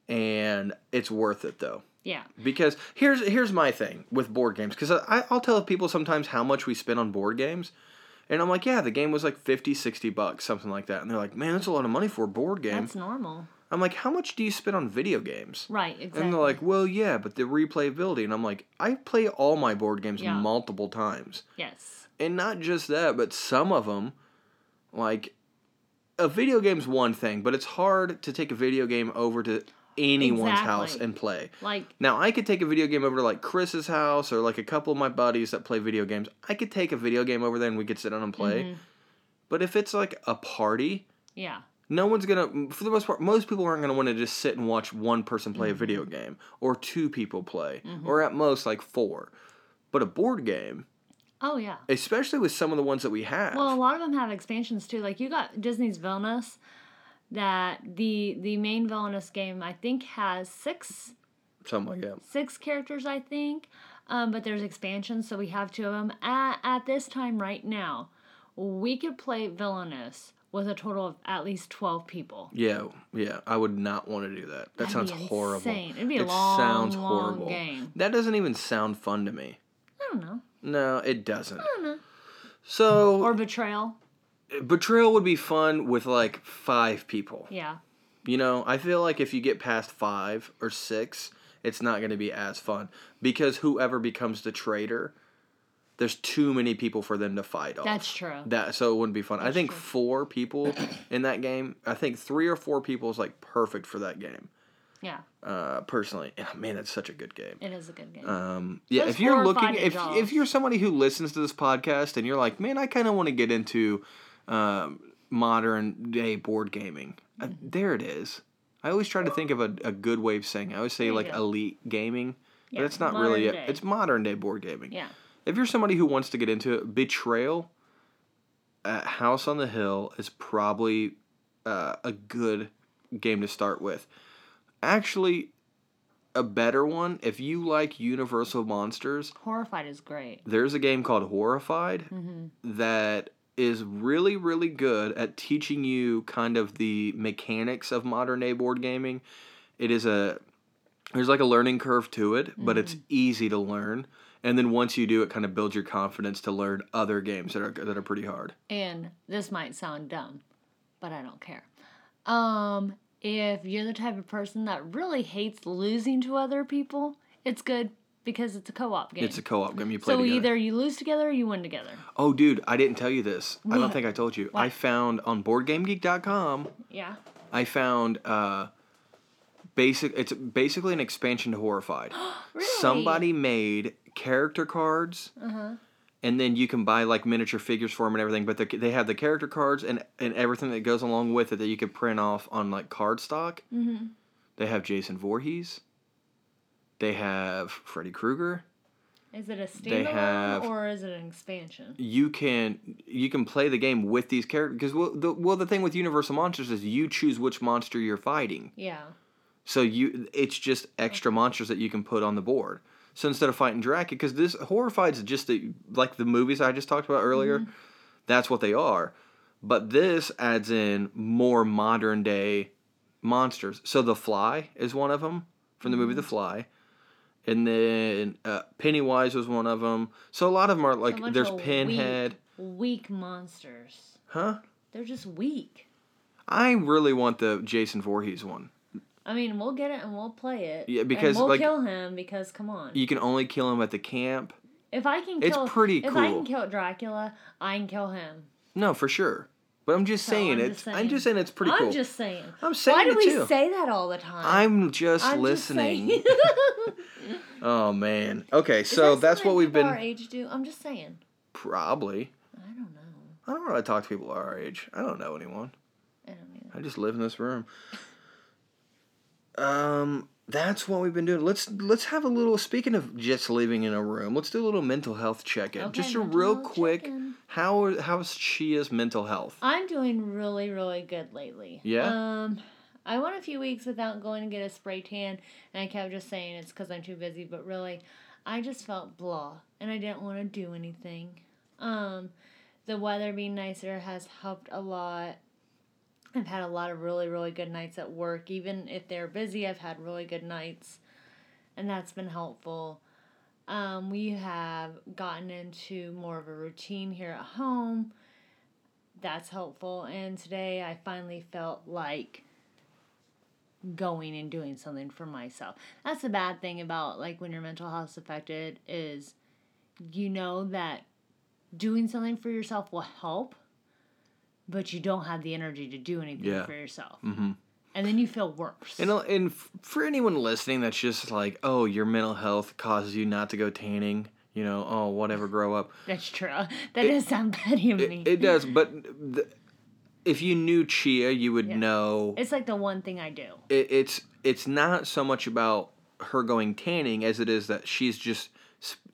A: and it's worth it though.
B: Yeah.
A: Because here's here's my thing with board games. Because I I'll tell people sometimes how much we spend on board games, and I'm like, yeah, the game was like 50, 60 bucks, something like that, and they're like, man, that's a lot of money for a board game.
B: That's normal.
A: I'm like, how much do you spend on video games?
B: Right. Exactly.
A: And they're like, well, yeah, but the replayability. And I'm like, I play all my board games
B: Yeah.
A: multiple times.
B: yes.
A: And not just that, but some of them, like, a video game's one thing, but it's hard to take a video game over to anyone's house and play.
B: Like
A: Now, I could take a video game over to, like, Chris's house or, like, a couple of my buddies that play video games. I could take a video game over there and we could sit down and play.
B: Mhm.
A: But if it's, like, a party,
B: yeah.
A: No one's gonna for the most part most people aren't gonna want to just sit and watch one person play a video game or two people play or at most like four but a board game
B: Oh yeah.
A: especially with some of the ones that we have
B: Well, a lot of them have expansions too. Like you got Disney's Villainous, that the the main Villainous game I think has six
A: something like that
B: six characters I think, um, but there's expansions, so we have two of them. At at this time right now, we could play Villainous with a total of at least twelve people.
A: yeah yeah i would not want to do that that
B: That'd
A: sounds
B: be
A: horrible
B: insane. It'd be a
A: it
B: long,
A: sounds
B: long
A: horrible
B: game.
A: that doesn't even sound fun to me
B: I don't know.
A: no it doesn't
B: I don't know.
A: so
B: Or betrayal.
A: betrayal would be fun with like five people
B: Yeah.
A: You know, I feel like if you get past five or six, it's not going to be as fun because whoever becomes the traitor, there's too many people for them to fight off.
B: That's true.
A: That so it wouldn't be fun. I think
B: true.
A: four people in that game. I think three or four people is like perfect for that game.
B: Yeah.
A: Uh, personally, And, man, that's such a good game.
B: It is a good game.
A: Um, yeah,
B: Those
A: if you're looking, if if you're somebody who listens to this podcast and you're like, man, I kind of want to get into um, modern day board gaming, uh,
B: Mm-hmm.
A: there it is. I always try to think of a, a good way of saying. It. I always say
B: There
A: like elite gaming,
B: Yeah,
A: but it's not really. A, it's modern day board gaming.
B: yeah.
A: If you're somebody who wants to get into it, Betrayal at House on the Hill is probably uh, a good game to start with. Actually, a better one, if you like Universal Monsters,
B: Horrified is great.
A: there's a game called Horrified
B: Mm-hmm.
A: that is really, really good at teaching you kind of the mechanics of modern day board gaming. It is a there's like a learning curve to it, but it's easy to learn. And then once you do, it kind of builds your confidence to learn other games that are that are pretty hard.
B: And this might sound dumb, but I don't care. Um, if you're the type of person that really hates losing to other people, it's good because it's a co-op game.
A: It's a co-op game you play
B: so
A: together.
B: either you lose together or you win together.
A: oh, dude, I didn't tell you this. I don't think I told you. I found on BoardGameGeek.com.
B: Yeah.
A: I found uh, basic. It's basically an expansion to Horrified.
B: Really?
A: Somebody made character cards,
B: Uh-huh.
A: and then you can buy like miniature figures for them and everything. But they they have the character cards and and everything that goes along with it that you can print off on like cardstock.
B: Mm-hmm.
A: They have Jason Voorhees. They have Freddy Krueger.
B: Is it a standalone
A: have-
B: or is it an expansion?
A: You can you can play the game with these characters because well the well the thing with Universal Monsters is you choose which monster you're fighting.
B: Yeah.
A: So you, it's just extra monsters that you can put on the board. So instead of fighting Dracula, because this Horrified's just the, like the movies I just talked about earlier, that's what they are. But this adds in more modern day monsters. So the Fly is one of them from the movie The Fly, and then uh, Pennywise was one of them. So a lot of them are like
B: bunch
A: there's Pinhead,
B: Weak monsters.
A: huh?
B: They're just weak.
A: I really want the Jason Voorhees one.
B: I mean, we'll get it and we'll play it.
A: Yeah, because,
B: and we'll
A: like-
B: kill him because come on.
A: You can only kill him at the camp.
B: if I can
A: it's
B: kill,
A: pretty
B: if I can kill Dracula, I can kill him.
A: No, for sure. But I'm just
B: So
A: saying
B: I'm
A: it's.
B: just
A: I'm just saying it's pretty
B: I'm
A: cool.
B: just saying.
A: I'm saying
B: Why do we
A: too.
B: say that all the time?
A: I'm just
B: I'm
A: listening.
B: saying.
A: oh man. Okay,
B: Is
A: so
B: that
A: that's what we've been.
B: Our age do. I'm just saying.
A: Probably.
B: I don't know.
A: I don't really talk to people our age. I don't know anyone.
B: I don't either.
A: I just live in this room. Um, that's what we've been doing. Let's let's have a little. Speaking of just living in a room, let's do a little mental health check in.
B: Okay,
A: just a real quick.
B: check-in.
A: How how's Chia's mental health?
B: I'm doing really, really good lately.
A: Yeah?
B: Um, I went a few weeks without going to get a spray tan, and I kept just saying it's because I'm too busy, but really, I just felt blah, and I didn't want to do anything. Um, the weather being nicer has helped a lot. I've had a lot of really, really good nights at work. Even if they're busy, I've had really good nights, and that's been helpful. Um, we have gotten into more of a routine here at home. That's helpful. And today I finally felt like going and doing something for myself. That's the bad thing about like when your mental health's affected is you know that doing something for yourself will help, but you don't have the energy to do anything
A: Yeah.
B: for yourself.
A: Mm-hmm.
B: And then you feel worse.
A: And, and for anyone listening that's just like, oh, your mental health causes you not to go tanning, you know, oh, whatever, grow up.
B: That's true. That does sound petty of me.
A: It, it does, but th- if you knew Chia, you would
B: Yeah.
A: know
B: it's like the one thing I do.
A: it, it's it's not so much about her going tanning as it is that she's just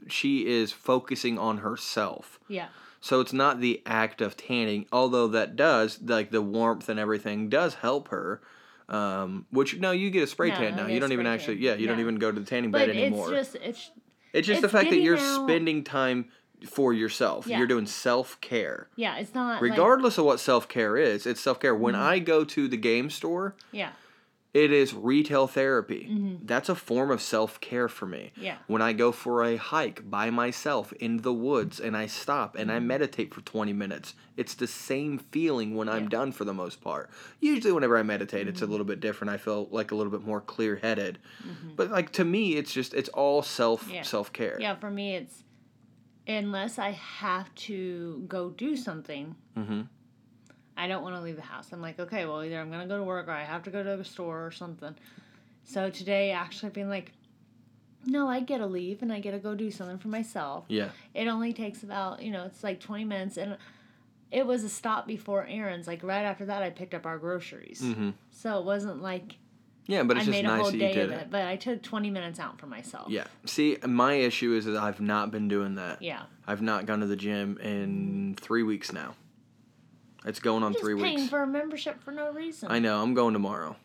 A: she is focusing on herself.
B: Yeah.
A: So it's not the act of tanning, although that does like the warmth and everything does help her. Um, which no, you get a spray
B: No,
A: tan now. You don't even
B: spray
A: actually,
B: tan.
A: yeah, you don't even go to the tanning
B: But
A: bed anymore.
B: it's just it's
A: it's just the fact that you're
B: out-
A: spending time for yourself.
B: Yeah.
A: You're doing self care.
B: yeah, it's not like-
A: Regardless of what self care is, it's self care. When
B: Mm-hmm.
A: I go to the game store,
B: yeah.
A: It is retail therapy. That's a form of self care for me.
B: Mm-hmm. Yeah.
A: When I go for a hike by myself in the woods and I stop and I
B: Mm-hmm.
A: meditate for 20 minutes, it's the same feeling when I'm
B: Mm-hmm.
A: done for the most part. Usually, whenever I meditate, it's a little bit different. I feel like a little bit more clear headed. But like to me, it's just it's all self
B: Mm-hmm. Yeah.
A: self care.
B: Yeah, for me it's unless I have to go do something,
A: hmm
B: I don't want to leave the house. I'm like, okay, well either I'm gonna go to work or I have to go to the store or something. So today actually being like, no, I get to leave and I get to go do something for myself.
A: Yeah.
B: It only takes about, you know, it's like 20 minutes. And it was a stop before errands. Like right after that, I picked up our groceries.
A: Mm-hmm.
B: So it wasn't like
A: Yeah, but it's
B: I
A: just nice that you did it.
B: it. But I took 20 minutes out for myself.
A: Yeah. See, my issue is that I've not been doing that.
B: Yeah.
A: I've not gone to the gym in three weeks now. It's going on
B: Just
A: three
B: paying
A: weeks.
B: for a membership for no reason.
A: I know. I'm going tomorrow.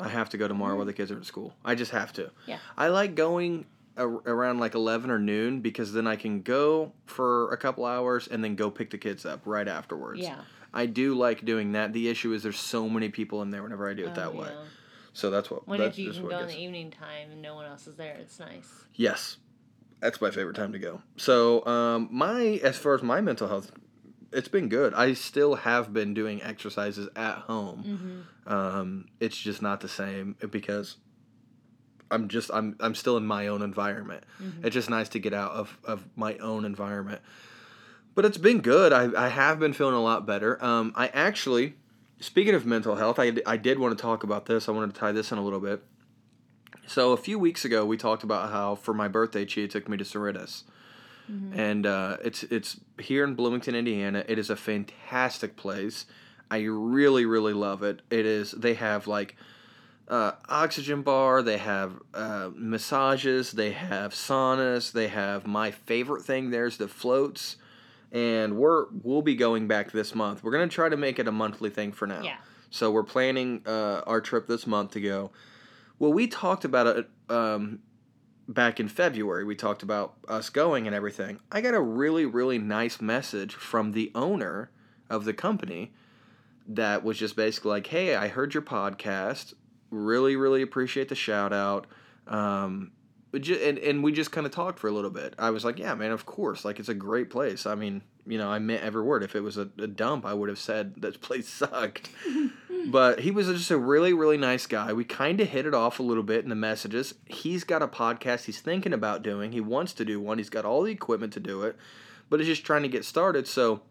A: I have to go tomorrow while the kids are at school. I just have to.
B: Yeah.
A: I like going a- around like 11 or noon because then I can go for a couple hours and then go pick the kids up right afterwards.
B: Yeah.
A: I do like doing that. The issue is there's so many people in there whenever I do it that
B: Oh,
A: way. So that's what.
B: When
A: that's
B: if you can go in the evening time and no one else is there, it's nice.
A: Yes, that's my favorite time to go. So, um, my as far as my mental health, it's been good. I still have been doing exercises at home.
B: Mm-hmm.
A: Um, it's just not the same because I'm just I'm I'm still in my own environment.
B: Mhm.
A: It's just nice to get out of of my own environment. But it's been good. I I have been feeling a lot better. Um, I actually, speaking of mental health, I I did want to talk about this. I wanted to tie this in a little bit. So a few weeks ago, we talked about how for my birthday, Chia took me to Cerritos, and uh, it's it's here in Bloomington, Indiana. It is a fantastic place. I really really love it. It is. They have like uh, oxygen bar. They have uh, massages. They have saunas. They have my favorite thing. There's the floats, and we're we'll be going back this month. We're gonna try to make it a monthly thing for now.
B: Yeah.
A: So we're planning uh, our trip this month to go. Well, we talked about it um, back in February. We talked about us going and everything. I got a really, really nice message from the owner of the company that was just basically like, "Hey, I heard your podcast. Really, really appreciate the shout out." Um, and, and we just kind of talked for a little bit. I was like, "Yeah, man, of course. Like, it's a great place. I mean, you know, I meant every word. If it was a, a dump, I would have said that place sucked." but he was just a really really nice guy we kind of hit it off a little bit in the messages he's got a podcast he's thinking about doing he wants to do one he's got all the equipment to do it but he's just trying to get started so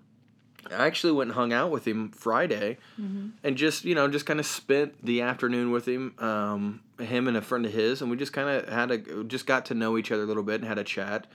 A: i actually went and hung out with him friday
B: Mm-hmm.
A: and just you know just kind of spent the afternoon with him um, him and a friend of his and we just kind of had a just got to know each other a little bit and had a chat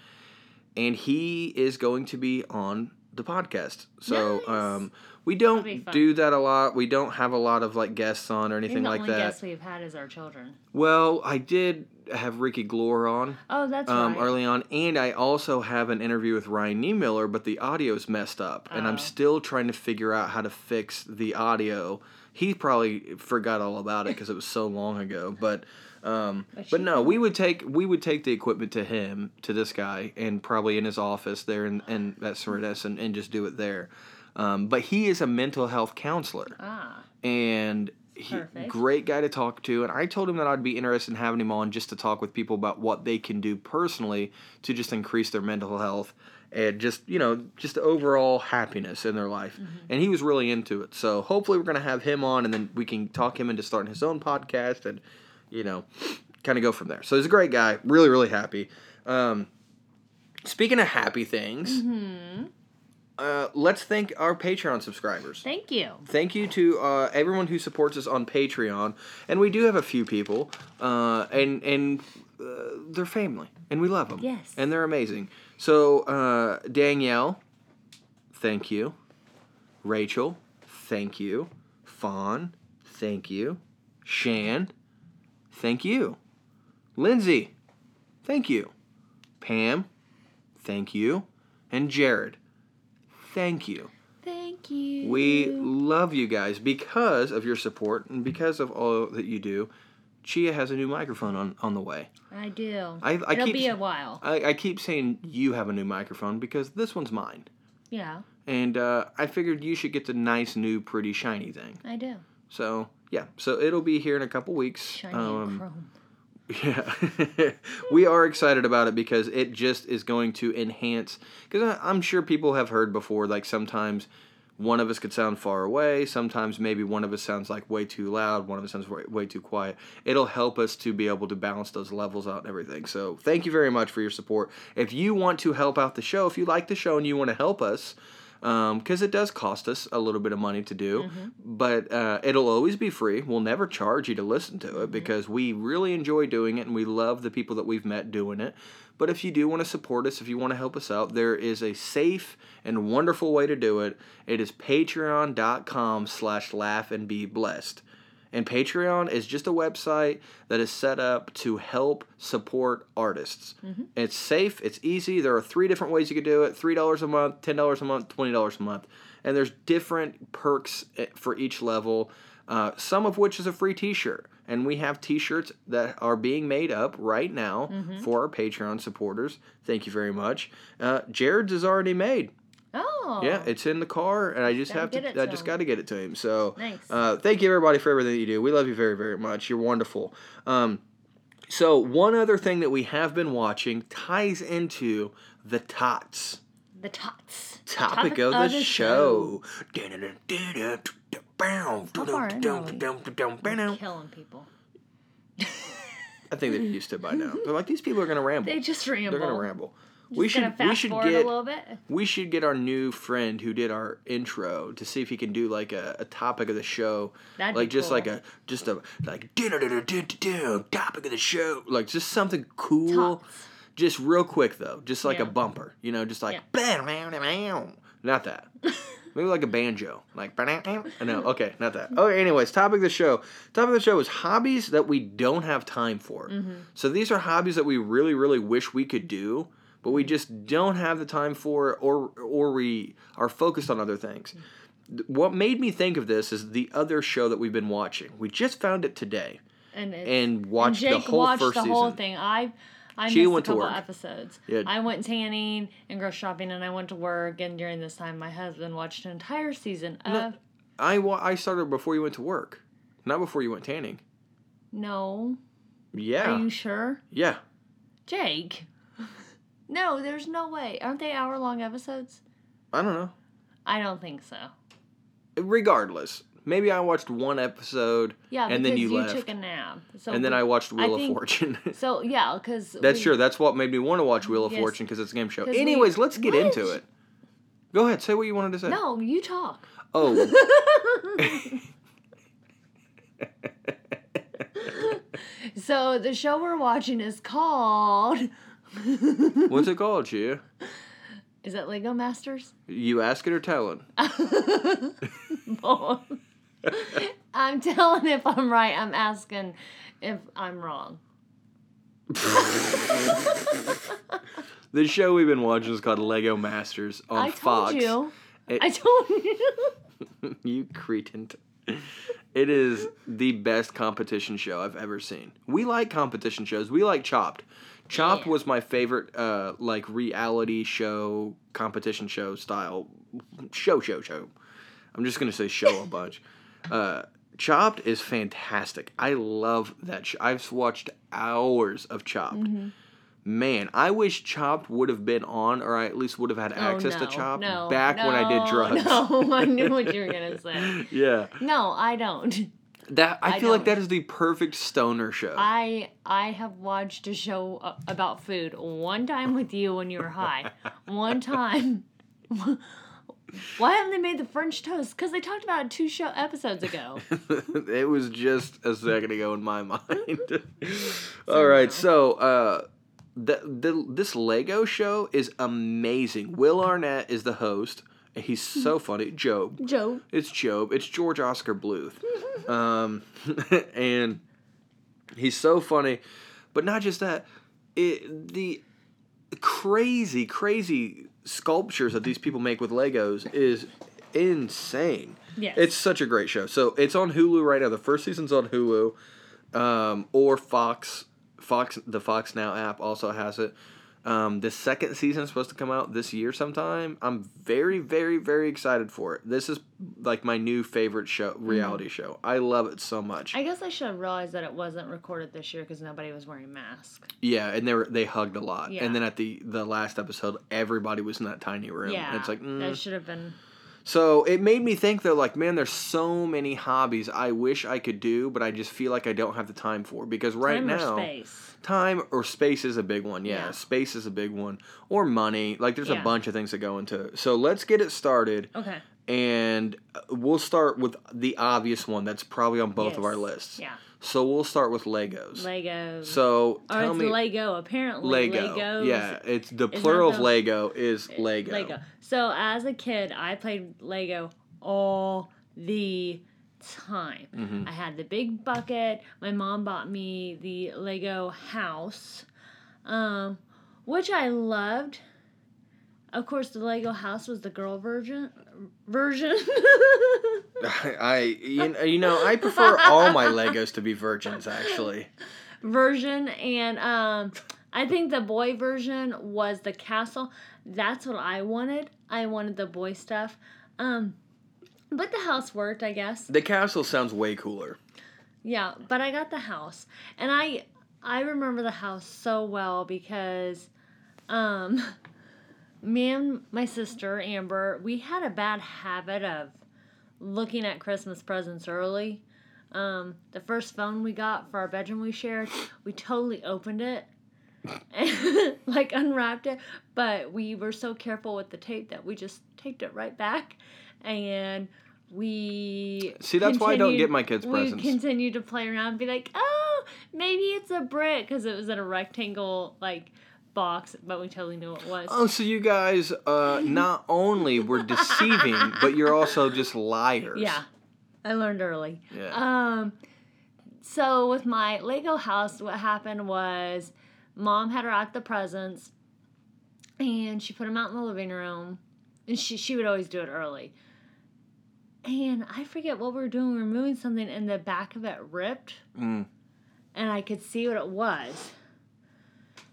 A: and he is going to be on the podcast. So
B: Nice.
A: um, we don't do that a lot. We don't have a lot of like guests on or anything
B: the
A: like
B: only
A: that.
B: guests we've had is our children.
A: Well, I did have Ricky Glore on
B: Oh, that's
A: um,
B: right.
A: early on, and I also have an interview with Ryan Niemiller, but the audio's messed up, and I'm
B: Oh.
A: still trying to figure out how to fix the audio. He probably forgot all about it because it was so long ago, but. Um,
B: But
A: no, we would take we would take the equipment to him to this guy and probably in his office there in, in at Cerritos and, and just do it there. Um, but he is a mental health counselor
B: ah,
A: and he,
B: Perfect.
A: great guy to talk to. And I told him that I'd be interested in having him on just to talk with people about what they can do personally to just increase their mental health and just you know just overall happiness in their life. And he was really into it. So hopefully we're gonna have him on, and then we can talk him into starting his own podcast and you know kind of go from there. So he's a great guy. Really really happy. Um, speaking of happy things. Uh, let's thank our Patreon subscribers
B: thank you.
A: thank you to uh, everyone who supports us on Patreon, and we do have a few people, uh, and and uh, they're family, and we love them.
B: Yes.
A: and they're amazing. So uh, Danielle, thank you. Rachel, thank you. Fawn, thank you. Shan, thank you. Lindsay, thank you. Pam, thank you. And Jared, thank you.
B: Thank you.
A: We love you guys because of your support and because of all that you do. Chia has a new microphone on, on the way.
B: I do.
A: I- I
B: It'll
A: keep-
B: be a while.
A: I, I keep saying you have a new microphone because this one's mine.
B: yeah,
A: And uh, I figured you should get the nice, new, pretty, shiny thing.
B: I do.
A: So, yeah. So it'll be here in a couple weeks.
B: Shiny
A: Um,
B: chrome.
A: Yeah, we are excited about it because it just is going to enhance. Because I'm sure people have heard before, like sometimes one of us could sound far away. Sometimes maybe one of us sounds like way too loud. One of us sounds way, way too quiet. It'll help us to be able to balance those levels out and everything. So thank you very much for your support. If you want to help out the show, if you like the show and you want to help us. Um, because it does cost us a little bit of money to do, mm-hmm. but uh, it'll always be free. We'll never charge you to listen to it mm-hmm. because we really enjoy doing it and we love the people that we've met doing it. But if you do want to support us, if you want to help us out, there is a safe and wonderful way to do it. It is patreon.com slash laugh and be blessed. And Patreon is just a website that is set up to help support artists. It's safe, it's easy. There are three different ways you could do it $3 a month, $10 a month, $20 a month. And there's different perks eh, for each level, uh, some of which is a free t shirt. And we have t shirts that are being made up right now for our Patreon supporters. Thank you very much. Uh, Jared's is already made.
B: Oh.
A: Yeah, it's in the car, and I just have to.
B: it to
A: I just got to get it to him. So,
B: Nice.
A: uh, thank you everybody for everything that you do. We love you very, very much. You're wonderful. Um, so one other thing that we have been watching ties into the tots
B: the tots.
A: topic, of, the, show. I
B: far in are we? Killing people.
A: I think they're used to it by now. They're like these people are gonna ramble.
B: They just ramble.
A: They're gonna ramble. We should we should
B: forward
A: get
B: a little bit.
A: we should get our new friend who did our intro to see if he can do like a, a topic of the show.
B: That'd
A: like just
B: cool.
A: like a just a like topic of the show. Like just something cool. Just real quick though. Just like a bumper you know just like not that. Maybe like a banjo. Like bam. no okay not that. Okay anyways topic of the show. Topic of the show is hobbies that we don't have time for.
B: Mm-hmm.
A: so these are hobbies that we really really wish we could do but we just don't have the time for or or we are focused on other things mm. what made me think of this is the other show that we've been watching we just found it today
B: And, it's,
A: and watched
B: and
A: the
B: Jake
A: whole
B: watched
A: first
B: the
A: season
B: whole thing. I I
A: She
B: missed
A: went
B: a
A: to
B: couple
A: work.
B: episodes.
A: Yeah.
B: I went tanning and grocery shopping, and I went to work. And during this time, my husband watched an entire season of
A: I, wa- I started before you went to work not before you went tanning
B: No.
A: yeah
B: Are you sure,
A: yeah
B: Jake? No, there's no way. Aren't they hour long episodes?
A: i don't know
B: I don't think so.
A: regardless maybe i watched one episode
B: Yeah,
A: and then you,
B: you,
A: left
B: took a nap. So
A: and then
B: we-
A: i watched wheel
B: I
A: of fortune
B: So yeah, because
A: That's sure. That's what made me want to watch Wheel of
B: Yes.
A: Fortune because it's a game show.
B: 'Cause we-
A: Anyways, let's get
B: What?
A: into it. Go ahead. Say what you wanted to say.
B: No, you talk.
A: Oh,
B: So the show we're watching is called
A: what's it called, Chia?
B: Is it Lego Masters?
A: You ask it or tell it.
B: Both. I'm telling if I'm right. I'm asking if I'm wrong.
A: The show we've been watching is called Lego Masters on
B: I told
A: Fox.
B: you.
A: It-
B: I told you.
A: you cretin. It is the best competition show I've ever seen. We like competition shows. We like Chopped. Chopped
B: Yeah.
A: was my favorite, uh, like reality show, competition show style show, show, show. I'm just gonna say show a bunch. Uh, Chopped is fantastic. I love that show. I've watched hours of Chopped.
B: Mm-hmm.
A: Man, I wish Chopped would have been on, or I at least would have had access
B: oh, no,
A: to Chopped
B: no,
A: back when I did drugs.
B: No, I knew what you were gonna say.
A: yeah.
B: No, I don't.
A: That I,
B: I
A: feel like
B: don't.
A: that is the perfect stoner show.
B: I I have watched a show about food one time with you when you were high. One time. Why haven't they made the French toast? Because they talked about it two show episodes ago.
A: it was just a second ago in my mind. All right, so uh, the, the this Lego show is amazing. Will Arnett is the host. He's so funny. Gob.
B: Gob.
A: It's Gob. It's George Oscar Bluth. um, and he's so funny. But not just that. It, the crazy, crazy sculptures that these people make with Legos is insane.
B: Yes.
A: It's such a great show. So it's on Hulu right now. The first season's on Hulu, um, or Fox. Fox, the Fox Now app also has it. Um, the second season is supposed to come out this year sometime. I'm very, very, very excited for it. This is like my new favorite show, reality show. I love it so much.
B: Mm-hmm. I guess I should have realized that it wasn't recorded this year because nobody was wearing masks.
A: yeah, and they were they hugged a lot.
B: Yeah.
A: And then at the the last episode, everybody was in that tiny room.
B: Yeah.
A: And it's like, mm.
B: that should have been.
A: So it made me think though, like, man, there's so many hobbies I wish I could do, but I just feel like I don't have the time for because right
B: time or
A: now
B: space.
A: Time or space is a big one. Yeah,
B: Yeah.
A: space is a big one, or money. Like, there's a bunch of things that go into. it. So let's get it started,
B: Okay.
A: and uh, we'll start with the obvious one that's probably on both of our lists.
B: Yeah.
A: So we'll start with Legos.
B: Legos.
A: So
B: or
A: tell
B: it's
A: me
B: Lego. Apparently,
A: Lego.
B: Legos.
A: Yeah, it's the plural of Lego is Lego.
B: Lego. So as a kid, I played Lego all the time.
A: Mhm.
B: I had the big bucket. My mom bought me the Lego house, um, which I loved. Of course, the Lego house was the girl version. Version.
A: I you, you know I prefer all my Legos to be virgins actually.
B: version and um I think the boy version was the castle. That's what I wanted. I wanted the boy stuff. Um but the house worked, I guess.
A: The castle sounds way cooler.
B: Yeah, but I got the house. And I I remember the house so well because um me and my sister Amber, we had a bad habit of looking at Christmas presents early. Um, the first phone we got for our bedroom we shared, we totally opened it and like unwrapped it, but we were so careful with the tape that we just taped it right back and we
A: See, that's why I don't get my kids presents.
B: we continued to play around and be like, oh, maybe it's a brick because it was in a rectangle like box, but we totally knew what it was.
A: Oh, so you guys uh, not only were deceiving, but you're also just liars.
B: Yeah, I learned early.
A: Yeah.
B: Um, so with my Lego house, what happened was, mom had her out the presents, and she put them out in the living room, and she she would always do it early. And I forget what we were doing. We were moving something, and the back of it ripped,
A: Mm.
B: and I could see what it was.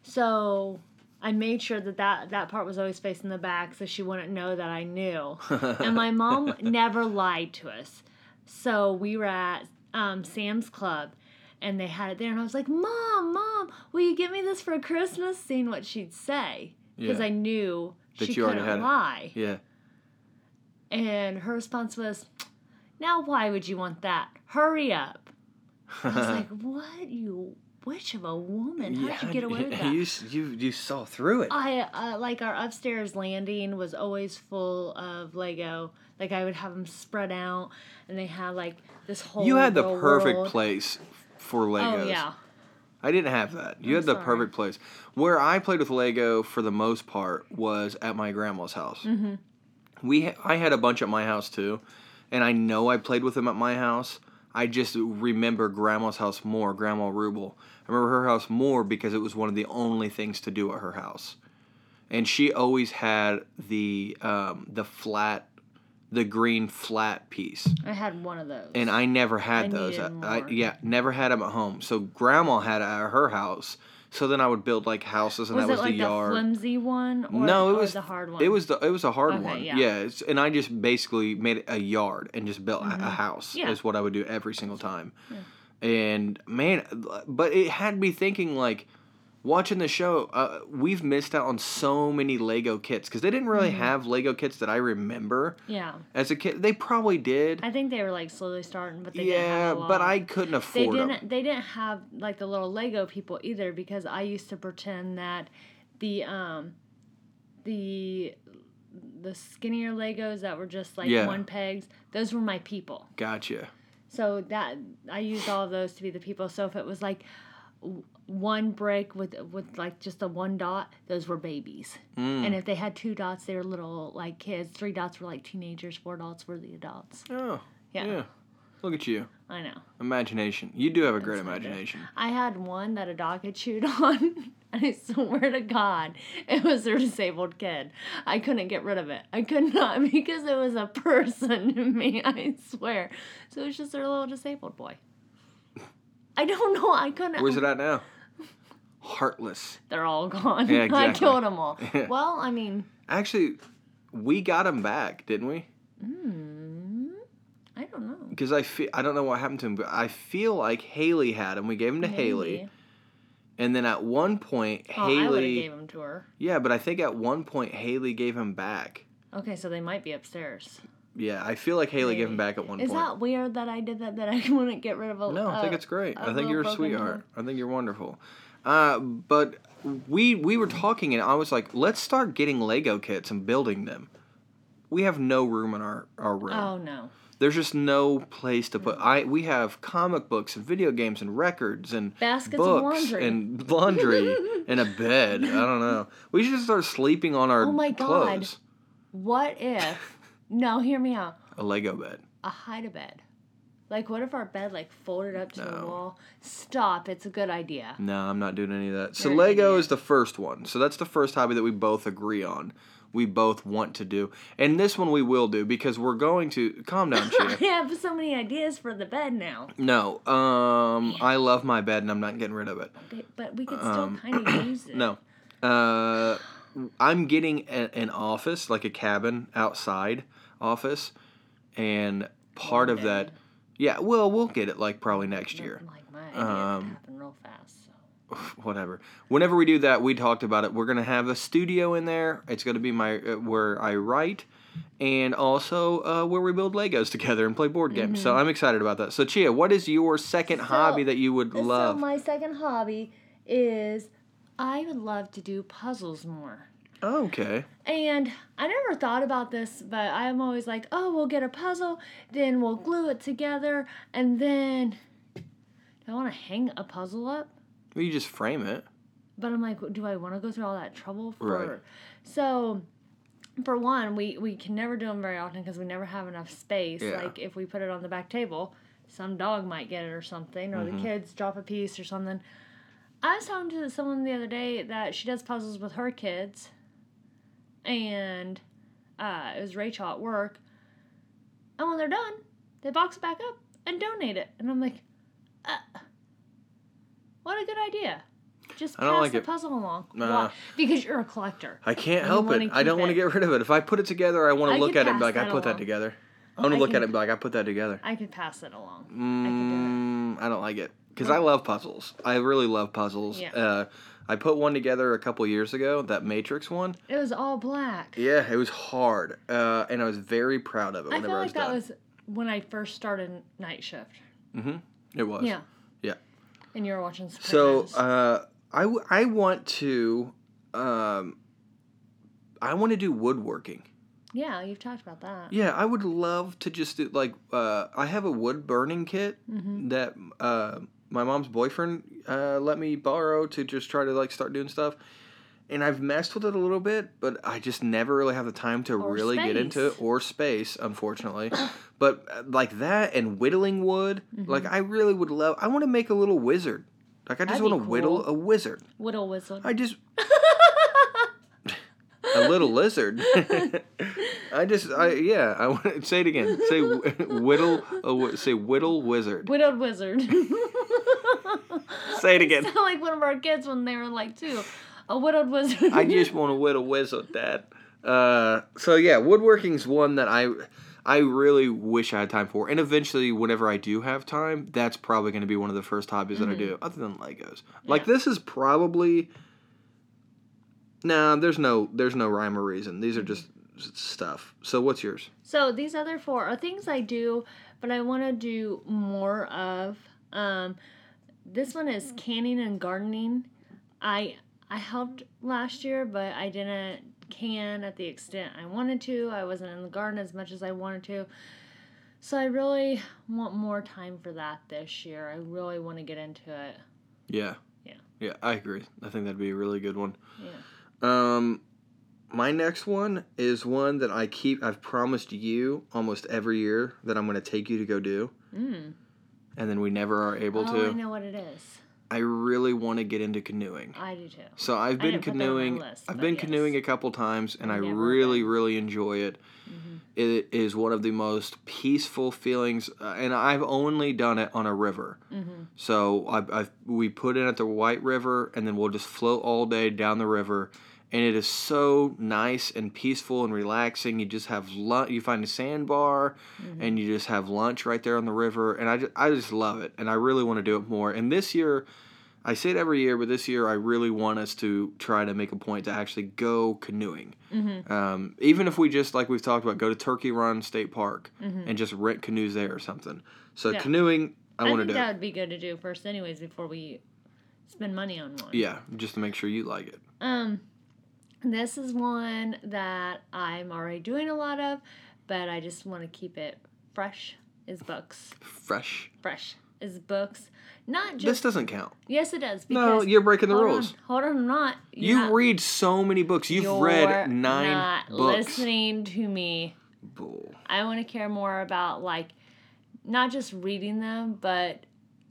B: So I made sure that that, that part was always facing the back, so she wouldn't know that I knew and my mom never lied to us. So we were at um, Sam's Club and they had it there, and I was like, Mom, Mom, will you get me this for Christmas? Seeing what she'd say. Because
A: Yeah.
B: I knew
A: That
B: she couldn't
A: had it.
B: lie.
A: yeah.
B: And her response was, Now why would you want that? Hurry up. I was like, What? You witch of a woman. How'd you get away with that?
A: You, you, you saw through it.
B: I uh, like our upstairs landing was always full of Lego. Like I would have them spread out, and they had like this whole.
A: You had the perfect
B: world.
A: place for Legos.
B: Oh yeah,
A: I didn't have that. You
B: I'm
A: had the
B: sorry.
A: perfect place. Where I played with Lego for the most part was at my grandma's house.
B: Mm-hmm.
A: We ha- I had a bunch at my house too, and I know I played with them at my house. I just remember grandma's house more, Grandma Rubel. I remember her house more because it was one of the only things to do at her house, and she always had the um, the flat, the green flat piece
B: I had one of those.
A: and I never had
B: I
A: those. I, I yeah, never had them at home. So grandma had it at her house. So then I would build like houses, and
B: was
A: that was
B: like
A: the
B: the flimsy one? Or,
A: no, it was
B: the hard one.
A: It was the it was a hard
B: Okay,
A: one.
B: yeah.
A: Yeah, it's, and I just basically made a yard and just built a- a house.
B: Mm-hmm. Yeah.
A: Is what I would do every single time. And man, but it had me thinking like. Watching the show, uh, we've missed out on so many Lego kits because they didn't really
B: Mm-hmm.
A: have Lego kits that I remember
B: Yeah,
A: as a kid. They probably did,
B: I think they were like slowly starting, but they didn't
A: yeah,
B: have a lot.
A: but I couldn't afford them.
B: didn't. They didn't have like the little Lego people either because I used to pretend that the um, the the skinnier Legos that were just like
A: Yeah.
B: one pegs. Those were my people.
A: Gotcha.
B: So that I used all of those to be the people. So if it was like one brick with with like just a one dot, those were babies.
A: Mm.
B: And if they had two dots, they were little like kids. Three dots were like teenagers. Four dots were the adults.
A: Oh,
B: Yeah,
A: yeah. Look at you.
B: I know.
A: Imagination. You do have a great
B: That's good.
A: imagination.
B: I had one that a dog had chewed on, and I swear to God, it was a disabled kid. I couldn't get rid of it. I could not because it was a person to me. I swear. So it was just a little disabled boy. I don't know. I couldn't.
A: Where's it at now? Heartless.
B: They're all gone.
A: Yeah, exactly.
B: I killed them all. Well, I mean,
A: Actually, we got him back, didn't we?
B: hmm, I don't know.
A: Because I feel I don't know what happened to him, but I feel like Haley had him. We gave him to Haley, and then at one point
B: Oh, I
A: Haley.
B: gave them to her.
A: Yeah, but I think at one point Haley gave him back.
B: Okay, so they might be upstairs.
A: Yeah, I feel like Haley gave him back at one
B: Is
A: point.
B: Is that weird that I did that? That I wouldn't get rid of a.
A: No, I think it's great. I think you're a sweetheart. I think you're wonderful. Uh, but we we were talking and I was like, let's start getting Lego kits and building them. We have no room in our, our room.
B: Oh no.
A: There's just no place to put. I we have comic books and video games and records and
B: Baskets of
A: books
B: laundry.
A: and laundry and a bed. I don't know. We should just start sleeping on our
B: Oh my God.
A: clothes.
B: What if? no, hear me out.
A: A Lego bed.
B: A hide a bed. Like, what if our bed like folded up to the
A: No.
B: wall? Stop! It's a good idea.
A: No, I'm not doing any of that. So
B: You're
A: Lego is the first one. So that's the first hobby that we both agree on. We both want to do. And this one we will do because we're going to calm down,
B: I
A: Chia.
B: have so many ideas for the bed now.
A: no. Um I love my bed and I'm not getting rid of it.
B: Okay, But we could still
A: Um,
B: kind of use it.
A: No. Uh I'm getting a, an office, like a cabin outside office, and part of that Yeah, well, we'll get it like probably next year.
B: Like my idea
A: Um,
B: happen real fast. So.
A: whatever. Whenever we do that, we talked about it. We're gonna have a studio in there. It's gonna be my uh, where I write, and also uh, where we build Legos together and play board games. So I'm excited about that. So Chia, what is your second hobby that you would love?
B: So my second hobby is I would love to do puzzles more.
A: Oh, okay.
B: And I never thought about this, but I'm always like, oh, we'll get a puzzle, then we'll glue it together, and then do I want to hang a puzzle up?
A: Well, you just frame it.
B: But I'm like, do I want to go through all that trouble for?
A: Right.
B: So, for one, we we can never do them very often because we never have enough space.
A: Yeah.
B: Like if we put it on the back table, some dog might get it or something, or
A: Mm-hmm.
B: the kids drop a piece or something. I was talking to someone the other day that she does puzzles with her kids, and uh, it was Rachel at work. And when they're done, they box it back up and donate it. And I'm like, uh, what a good idea. Just
A: I
B: pass
A: like
B: the
A: it.
B: puzzle along.
A: Nah.
B: Because you're a collector.
A: I can't help it. I don't want to get rid of it. If I put it together, I want
B: I
A: to look at it and be like, I put that together. I want to
B: I
A: look at it and be like, I put that together.
B: I could pass it along.
A: Mm, I don't like it because I love puzzles. I really love puzzles.
B: Yeah.
A: Uh, I put one together a couple years ago, that Matrix one.
B: It was all black.
A: Yeah, it was hard, uh, and I was very proud of it
B: I feel
A: I
B: like
A: was
B: that
A: done.
B: was when I first started night shift. Mm-hmm.
A: It was.
B: Yeah.
A: Yeah.
B: And you were watching
A: So
B: Sopranos.
A: uh, I w- I want to, um, I want to do woodworking.
B: yeah, you've talked about that.
A: Yeah, I would love to just do like uh, I have a wood burning kit
B: Mm-hmm.
A: that uh, my mom's boyfriend uh, let me borrow to just try to like start doing stuff. And I've messed with it a little bit, but I just never really have the time to
B: Or
A: really get into it or space, unfortunately. but uh, like that and whittling wood, like
B: Mm-hmm.
A: I really would love. I want to make a little wizard. Like I just want to whittle a wizard.
B: Whittle wizard.
A: I just a little lizard. I just, I yeah. I want to say it again. Say whittle. A, say whittle wizard.
B: Widowed wizard.
A: Say it again.
B: Sound like one of our kids when they were like two. A widowed wizard.
A: I just want to whittle wizard, Dad. Uh, so yeah, woodworking's one that I, I really wish I had time for, and eventually, whenever I do have time, that's probably going to be one of the first hobbies that I do, other than Legos. Like
B: Yeah.
A: this is probably. Nah, there's no, there's no rhyme or reason. These are just stuff. So what's yours?
B: So these other four are things I do, but I want to do more of. Um, this one is canning and gardening. I I helped last year, but I didn't can at the extent I wanted to. I wasn't in the garden as much as I wanted to. So I really want more time for that this year. I really want to get into it.
A: Yeah.
B: Yeah.
A: Yeah, I agree. I think that'd be a really good one.
B: Yeah.
A: Um, my next one is one that I keep. I've promised you almost every year that I'm going to take you to go do,
B: Mm.
A: And then we never are able
B: oh,
A: to.
B: I know what it is.
A: I really want to get into canoeing.
B: I do too.
A: So I've
B: I
A: been
B: didn't put that on my
A: canoeing.
B: list,
A: I've been
B: yes.
A: canoeing a couple times, and I
B: I've
A: really,
B: been.
A: really enjoy it.
B: Mm-hmm.
A: It is one of the most peaceful feelings, uh, and I've only done it on a river.
B: Mm-hmm.
A: So I, I we put in at the White River, and then we'll just float all day down the river, and it is so nice and peaceful and relaxing. You just have lunch. You find a sandbar,
B: Mm-hmm.
A: and you just have lunch right there on the river, and I just, I just love it, and I really want to do it more. And this year. I say it every year, but this year I really want us to try to make a point to actually go canoeing.
B: Mm-hmm.
A: Um, even if we just, like we've talked about, go to Turkey Run State Park
B: Mm-hmm.
A: and just rent canoes there or something. So
B: Yeah.
A: canoeing, I,
B: I,
A: want to do.
B: that would be good to do first, anyways, before we spend money on one.
A: Yeah, just to make sure you like it.
B: Um, this is one that I'm already doing a lot of, but I just want to keep it fresh. Is books
A: Fresh.
B: fresh? Is books not just This
A: doesn't count.
B: yes, it does.
A: No, you're breaking the
B: hold
A: rules.
B: On, hold on, I'm not.
A: You
B: not-
A: read so many books. You've read nine
B: not
A: books.
B: listening to me.
A: Bull.
B: I want to care more about like not just reading them, but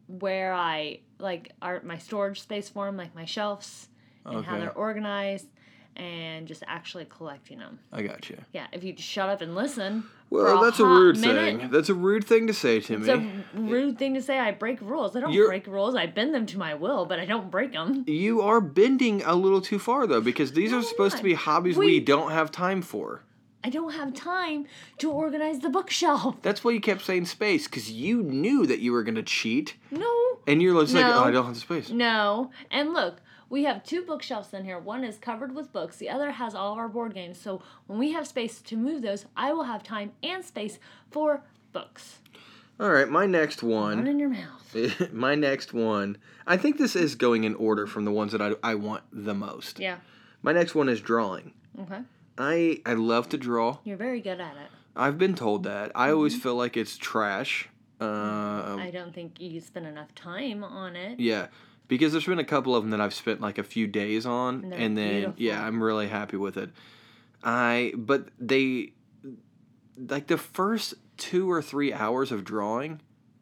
B: where I like are my storage space for them, like my shelves and how they're organized, and just actually collecting them.
A: I got you.
B: Yeah, if you just shut up and listen.
A: Well, that's a rude
B: minute,
A: thing. That's a rude thing to say to
B: It's
A: me.
B: a rude thing to say. I break rules. I don't
A: You're-
B: break rules. I bend them to my will, but I don't break them.
A: You are bending a little too far though, because these
B: No,
A: are supposed to be hobbies we,
B: We-
A: don't have time for.
B: I don't have time to organize the bookshelf.
A: That's why you kept saying space, because you knew that you were gonna cheat,
B: No,
A: and you're like,
B: No.
A: oh, I don't have the space.
B: No. And look, we have two bookshelves in here. One is covered with books, the other has all of our board games. So when we have space to move those, I will have time and space for books.
A: All right, my next
B: Run
A: one.
B: in your mouth.
A: my next one. I think this is going in order from the ones that I, I want the most.
B: Yeah.
A: My next one is drawing.
B: Okay.
A: I I love to draw.
B: You're very good at it.
A: I've been told that. I always feel like it's trash. Um,
B: I don't think you spend enough time on it.
A: yeah, because there's been a couple of them that I've spent like a few days on,
B: And
A: and, then
B: beautiful.
A: yeah, I'm really happy with it. I but they like the first two or three hours of drawing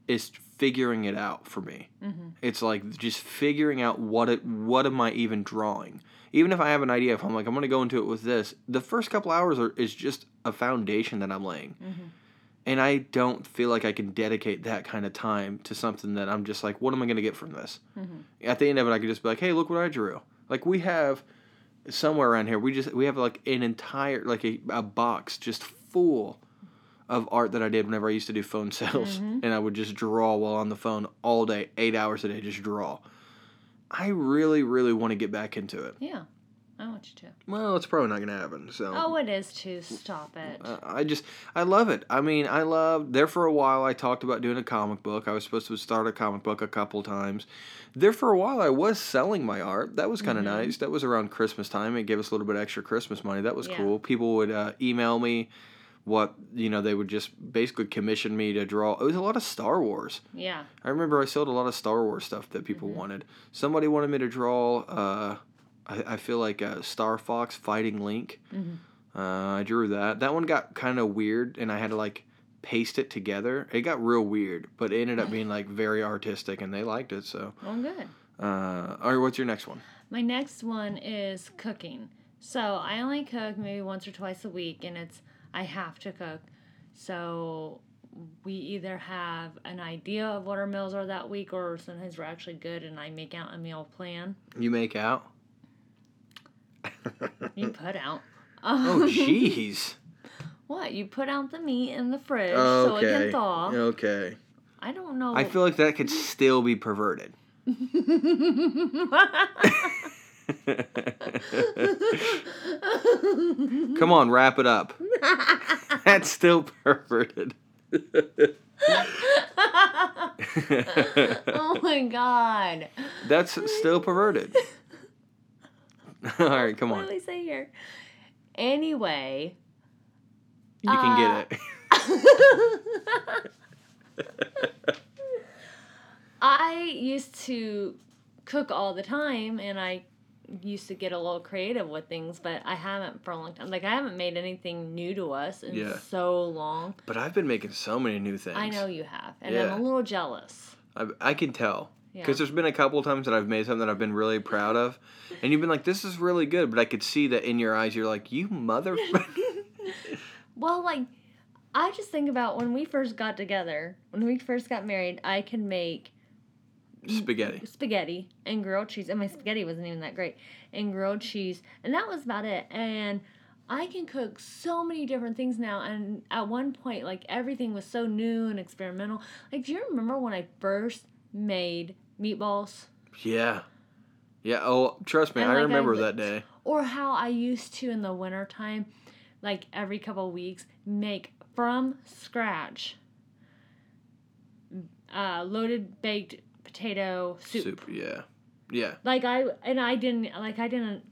A: is figuring it out for me.
B: Mm-hmm.
A: It's like just figuring out what it what am I even drawing. Even if I have an idea, if I'm like I'm gonna go into it with this, the first couple hours are, is just a foundation that I'm laying,
B: Mm-hmm.
A: And I don't feel like I can dedicate that kind of time to something that I'm just like, what am I gonna get from this?
B: Mm-hmm.
A: At the end of it, I could just be like, hey, look what I drew. Like we have somewhere around here, we just we have like an entire like a, a box just full of art that I did whenever I used to do phone sales,
B: Mhm.
A: and I would just draw while on the phone all day, eight hours a day, just draw. I really, really want to get back into it.
B: Yeah. I want you to.
A: Well, it's probably not gonna happen. So
B: Oh, it is too. Stop it.
A: I just I love it. I mean, I love there for a while. I talked about doing a comic book. I was supposed to start a comic book a couple times. There for a while, I was selling my art. That was kind of
B: Mhm.
A: nice. That was around Christmas time. It gave us a little bit extra Christmas money. That was
B: Yeah.
A: cool. People would uh, email me what you know they would just basically commission me to draw. It was a lot of Star Wars.
B: Yeah.
A: I remember I sold a lot of Star Wars stuff that people
B: Mm-hmm.
A: wanted. Somebody wanted me to draw. Uh, I, I feel like uh, Star Fox fighting Link.
B: Mm-hmm.
A: Uh, I drew that. That one got kind of weird, and I had to like paste it together. It got real weird, but it ended up being like very artistic, and they liked it. So,
B: Well, good.
A: uh, all right, what's your next one?
B: My next one is cooking. So I only cook maybe once or twice a week, and it's I have to cook. So we either have an idea of what our meals are that week, or sometimes we're actually good, and I make out a meal plan.
A: You make out?
B: You put out.
A: Oh, jeez.
B: what? You put out the meat in the fridge
A: okay.
B: so it can thaw.
A: Okay.
B: I don't know.
A: I feel like that could still be perverted. Come on, wrap it up. That's still perverted.
B: oh my god.
A: That's still perverted. All right, come on.
B: What do we say here? Anyway.
A: You can
B: Uh,
A: get it.
B: I used to cook all the time and I used to get a little creative with things, but I haven't for a long time. Like I haven't made anything new to us in
A: Yeah.
B: so long.
A: But I've been making so many new things.
B: I know you have, and
A: Yeah.
B: I'm a little jealous.
A: I, I can tell.
B: Yeah.
A: Because there's been a couple times that I've made something that I've been really proud of. And you've been like, this is really good. But I could see that in your eyes, you're like, you mother.
B: Well, like I just think about when we first got together, when we first got married, I could make
A: Spaghetti.
B: spaghetti and grilled cheese, and my spaghetti wasn't even that great, and grilled cheese, and that was about it. And I can cook so many different things now. And at one point, like everything was so new and experimental. Like, do you remember when I first made meatballs?
A: Yeah. Yeah. Oh, trust me.
B: And,
A: I
B: like,
A: remember
B: li-
A: that day.
B: Or how I used to in the wintertime, like every couple of weeks, make from scratch uh, loaded baked potato soup.
A: Yeah. Yeah.
B: like I and I didn't like I didn't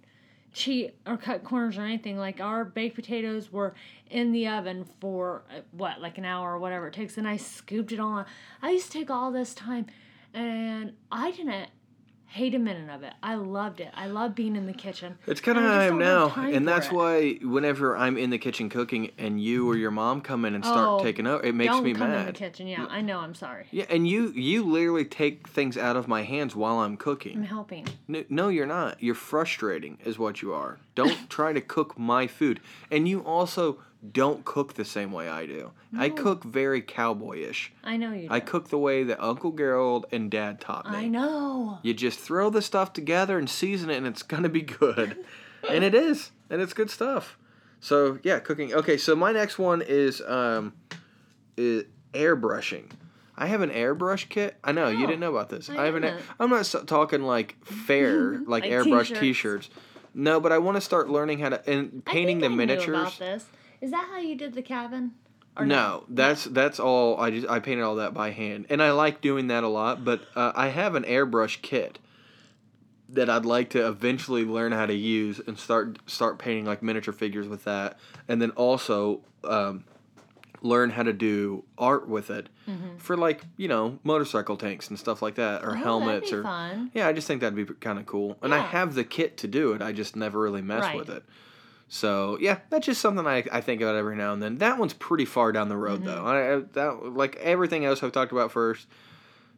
B: cheat or cut corners or anything. Like our baked potatoes were in the oven for uh, what like an hour or whatever it takes, and I scooped it all. out. I used to take all this time, and I didn't hate a minute of it. I loved it. I love being in the kitchen.
A: It's kind of how I am now, and that's
B: it.
A: why whenever I'm in the kitchen cooking and you or your mom come in and start
B: Oh,
A: taking over, it makes
B: Don't
A: me
B: come in the kitchen. Yeah, I know. I'm sorry.
A: Yeah, and you you literally take things out of my hands while I'm cooking.
B: I'm helping.
A: No, no, you're not. You're frustrating, is what you are. Don't try to cook my food, and you also don't cook the same way I do. I cook very cowboyish.
B: I know you.
A: I cook the way that Uncle Gerald and Dad taught me.
B: I know.
A: You just throw the stuff together and season it, and it's gonna be good. and it is, and it's good stuff. So yeah, cooking. Okay, so my next one is um, is airbrushing. I have an airbrush kit. I know you
B: Oh,
A: didn't know about this.
B: I
A: have an. air-. I'm not talking like fair, like,
B: Like
A: airbrush
B: t-shirts.
A: T-shirts. No, but I want to start learning how to and
B: I
A: painting the
B: I
A: miniatures.
B: Is that how you did the cabin? Or
A: No, that's that's all. I just I painted all that by hand, and I like doing that a lot. But uh, I have an airbrush kit that I'd like to eventually learn how to use and start start painting like miniature figures with that, and then also um, learn how to do art with it for like you know motorcycle tanks and stuff like that, or
B: Mm-hmm. Oh,
A: helmets
B: that'd be
A: or
B: fun.
A: yeah. I just think that'd be kind of cool, and I have the kit to do it. I just never really mess
B: Right.
A: with it. So yeah, that's just something I, I think about every now and then. That one's pretty far down the road though. I, I that like everything else I've talked about first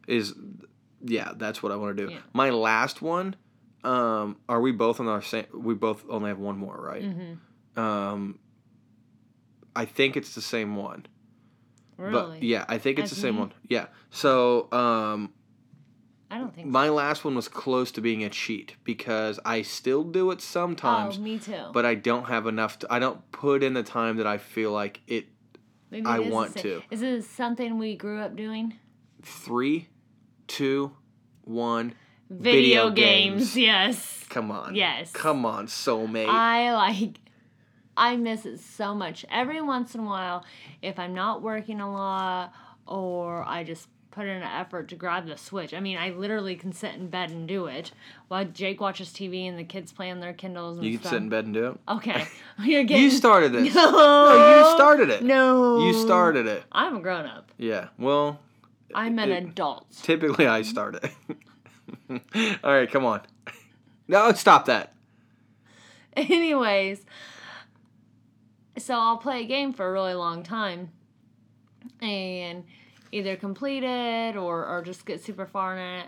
A: is yeah, that's what I want to do.
B: Yeah.
A: My last one, um, are we both on our same? We both only have one more, right?
B: Mm-hmm.
A: Um, I think it's the same one.
B: Really?
A: But yeah, I think it's
B: As
A: the same
B: me?
A: one. Yeah. So um,
B: I don't think.
A: my last one was close to being a cheat because I still do it sometimes
B: Oh, me too.
A: but I don't have enough. To, I don't put in the time that I feel like it.
B: Maybe
A: I
B: it
A: want to.
B: Is it something we grew up doing?
A: Three, two, one.
B: Video,
A: Video
B: games.
A: games.
B: Yes.
A: Come on.
B: Yes.
A: Come on, soulmate.
B: I like. I miss it so much. Every once in a while, if I'm not working a lot or I just put in an effort to grab the Switch. I mean, I literally can sit in bed and do it while Jake watches TV and the kids play on their Kindles and
A: You can
B: stuff.
A: sit in bed and do it.
B: Okay, you're getting.
A: You started this.
B: No,
A: No, you started it.
B: No,
A: You started it.
B: I'm a grown up.
A: Yeah. Well,
B: I'm an
A: It-
B: adult.
A: typically I start it. All right, come on. No, stop that.
B: Anyways, so I'll play a game for a really long time and either complete it or, or just get super far in it.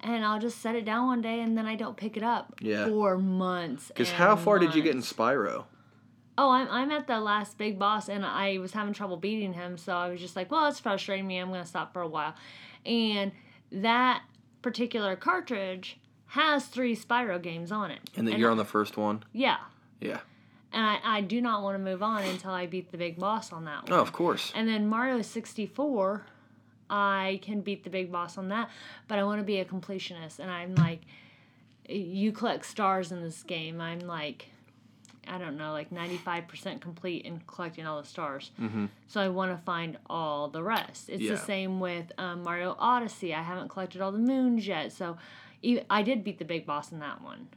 B: And I'll just set it down one day and then I don't pick it up
A: Yeah.
B: for months.
A: Because how far did you get in. Spyro?
B: Oh, I'm, I'm at the last big boss and I was having trouble beating him. So I was just like, well, it's frustrating me. I'm going to stop for a while. And that particular cartridge has three Spyro games on it.
A: And you're on the first one?
B: Yeah.
A: Yeah.
B: And I, I do not want to move on until I beat the big boss on that one.
A: Oh, of course.
B: And then Mario 64, I can beat the big boss on that, but I want to be a completionist. And I'm like, you collect stars in this game. I'm like, I don't know, like 95% complete in collecting all the stars.
A: Mhm.
B: So I want to find all the rest. It's
A: Yeah.
B: the same with um, Mario Odyssey. I haven't collected all the moons yet. So I did beat the big boss in that one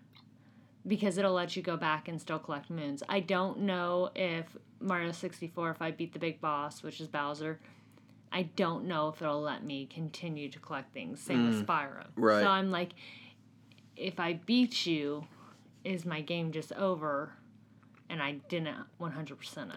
B: because it'll let you go back and still collect moons. I don't know if Mario 64, if I beat the big boss, which is Bowser, I don't know if it'll let me continue to collect things. Same with mm. Spyro.
A: right.
B: So I'm like, if I beat you, is my game just over? And I didn't 100% it.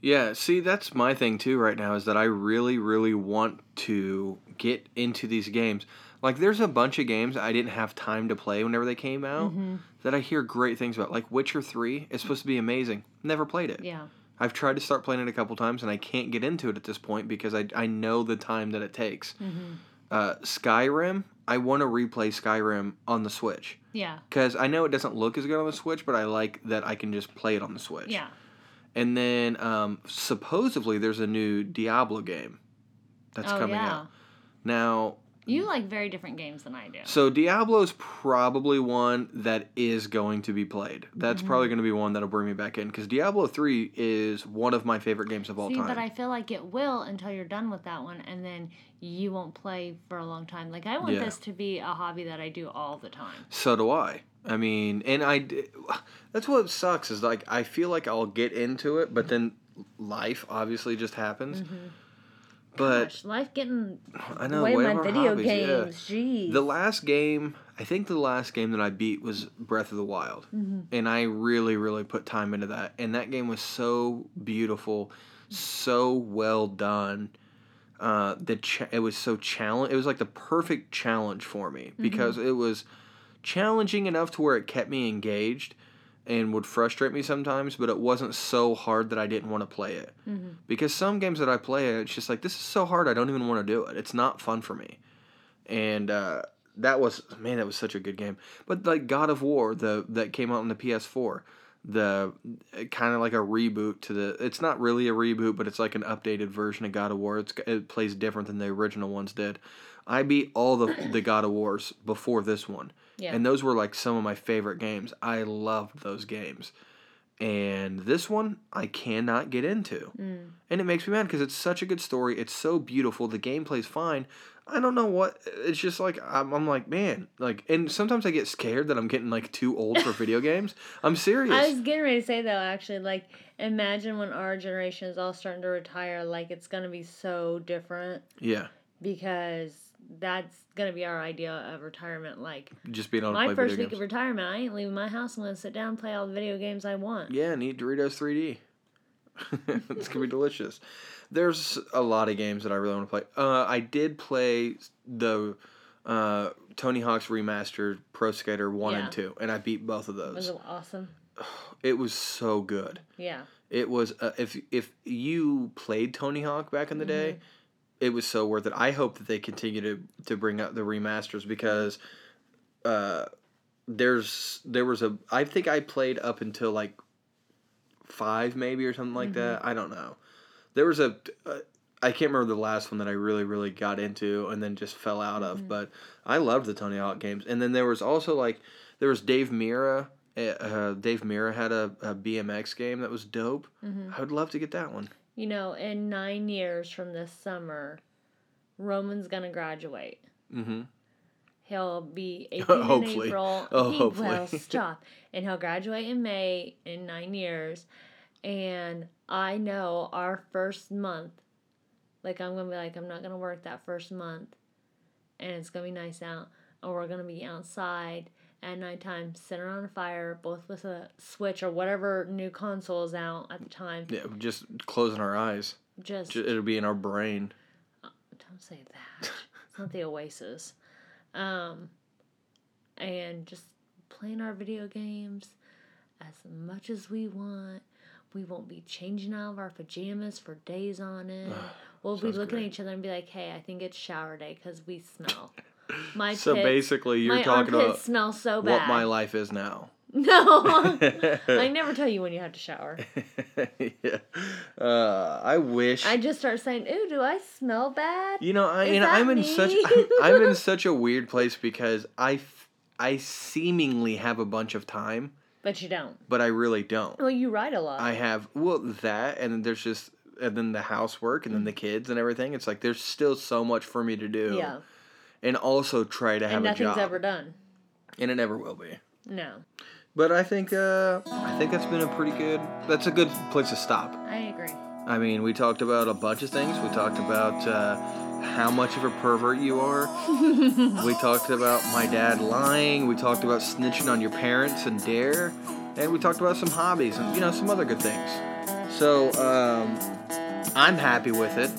A: Yeah, see, that's my thing too right now is that I really, really want to get into these games. Like, there's a bunch of games I didn't have time to play whenever they came out
B: Mm-hmm.
A: that I hear great things about. Like, Witcher 3 is supposed to be amazing. Never played it.
B: Yeah.
A: I've tried to start playing it a couple times and I can't get into it at this point because I, I know the time that it takes.
B: Mm-hmm.
A: Uh, Skyrim, I want to replay Skyrim on the Switch.
B: Yeah.
A: Because I know it doesn't look as good on the Switch, but I like that I can just play it on the Switch.
B: Yeah.
A: And then um, supposedly there's a new Diablo game that's
B: oh,
A: coming
B: yeah.
A: out. Now,
B: You like very different games than I do.
A: so Diablo's probably one that is going to be played. That's
B: Mm-hmm.
A: probably going to be one that'll bring me back in because Diablo 3 is one of my favorite games of all
B: See,
A: time.
B: but I feel like it will until you're done with that one, and then you won't play for a long time. Like I want
A: Yeah.
B: this to be a hobby that I do all the time.
A: So do I. I mean, and I. That's what sucks is like I feel like I'll get into it, but then life obviously just happens. But
B: Gosh, life getting
A: I know
B: away
A: way
B: my video
A: hobbies, yeah.
B: games. Jeez.
A: The last game, I think the last game that I beat was Breath of the Wild.
B: Mm-hmm.
A: And I really, really put time into that. And that game was so beautiful, so well done. Uh, the cha- it was so challenge. It was like the perfect challenge for me
B: Mm-hmm.
A: because it was challenging enough to where it kept me engaged and would frustrate me sometimes, but it wasn't so hard that I didn't want to play it.
B: Mm-hmm.
A: Because some games that I play, it's just like this is so hard, I don't even want to do it. It's not fun for me, and uh, that was man, that was such a good game. But like God of War, the that came out on the PS4, the kind of like a reboot to the. It's not really a reboot, but it's like an updated version of God of War. It's it plays different than the original ones did. I beat all the the God of Wars before this one.
B: Yeah.
A: And those were like some of my favorite games. I loved those games. And this one I cannot get into.
B: Mm.
A: And it makes me mad because it's such a good story. It's so beautiful. The gameplay's fine. I don't know what. It's just like, I'm, I'm like, man. like, And sometimes I get scared that I'm getting like too old for video games. I'm serious.
B: I was getting ready to say though, actually, like imagine when our generation is all starting to retire, like it's gonna be so different
A: yeah.
B: because that's gonna be our idea of retirement. Like
A: Just being able
B: my
A: play
B: first week of retirement, I ain't leaving my house. I'm gonna sit down and play all the video games I want.
A: Yeah, and eat Doritos 3D. it's gonna be delicious. There's a lot of games that I really want to play. Uh, I did play the uh, Tony Hawk's remastered Pro Skater One
B: Yeah.
A: and Two, and I beat both of those.
B: Was it awesome?
A: It was so good.
B: Yeah.
A: It was uh, if if you played Tony Hawk back in the day, it was so worth it. I hope that they continue to to bring out the remasters because uh there's there was a I think I played up until like 5 maybe or something like that. I don't know. There was a uh, I can't remember the last one that I really really got into and then just fell out of, but I loved the Tony Hawk games. And then there was also like there was Dave Mirra uh, Dave Mirra had a, a BMX game that was dope. I would love to get that one.
B: You know, in nine years from this summer, Roman's gonna graduate.
A: Mm-hmm.
B: He'll be 18
A: Hopefully.
B: in April.
A: Oh,
B: he
A: hopefully.
B: will stop. And he'll graduate in May in nine years. And I know our first month, like I'm gonna be like, I'm not gonna work that first month. And it's gonna be nice out. And we're gonna be outside at nighttime, sitting around a fire, both with a Switch or whatever new console is out at the time.
A: Yeah, just closing our eyes.
B: Just
A: Ju- It'll be in our brain.
B: don't say that. It's not the Oasis. Um, and just playing our video games as much as we want. We won't be changing out of our pajamas for days on end. We'll be looking
A: great.
B: at each other and be like, "Hey, I think it's shower day because we smell." My
A: So
B: pits-
A: basically, you're talking about
B: smell so bad.
A: what my life is now.
B: no, I never tell you when you have to shower.
A: yeah. Uh, I wish.
B: I just start saying, "Ooh, do I smell bad?"
A: You know, I
B: Is
A: you know, I'm in such? I'm, I'm in such a weird place because I f- I seemingly have a bunch of time,
B: But you don't.
A: but I really don't.
B: Well, you write a lot.
A: I have well that, and then there's just and then the housework, and then the kids and everything. It's like there's still so much for me to do.
B: Mm. yeah,
A: And also try to have
B: and
A: a job.
B: nothing's ever done.
A: and it never will be.
B: No,
A: But I think uh, I think that's been a pretty good. That's a good place to stop.
B: I agree.
A: I mean, we talked about a bunch of things. We talked about uh, how much of a pervert you are. we talked about my dad lying. We talked about snitching on your parents and dare. And we talked about some hobbies and, you know, some other good things. So, um, I'm happy with it.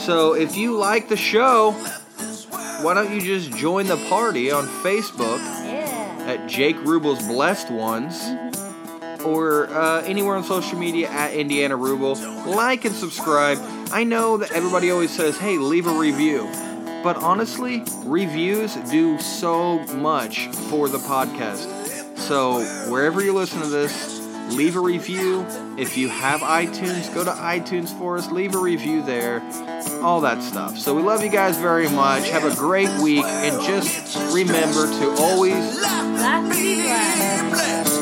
A: So, if you like the show, why don't you just join the party on Facebook
B: Yeah.
A: at Jake Rubel's Blessed Ones or uh, anywhere on social media at Indiana Rubel. Like and subscribe. I know that everybody always says, hey, leave a review. But honestly, reviews do so much for the podcast. So wherever you listen to this, leave a review. If you have iTunes, go to iTunes for us, leave a review there. All that stuff. So we love you guys very much. Have a great week and just remember to always
B: Laugh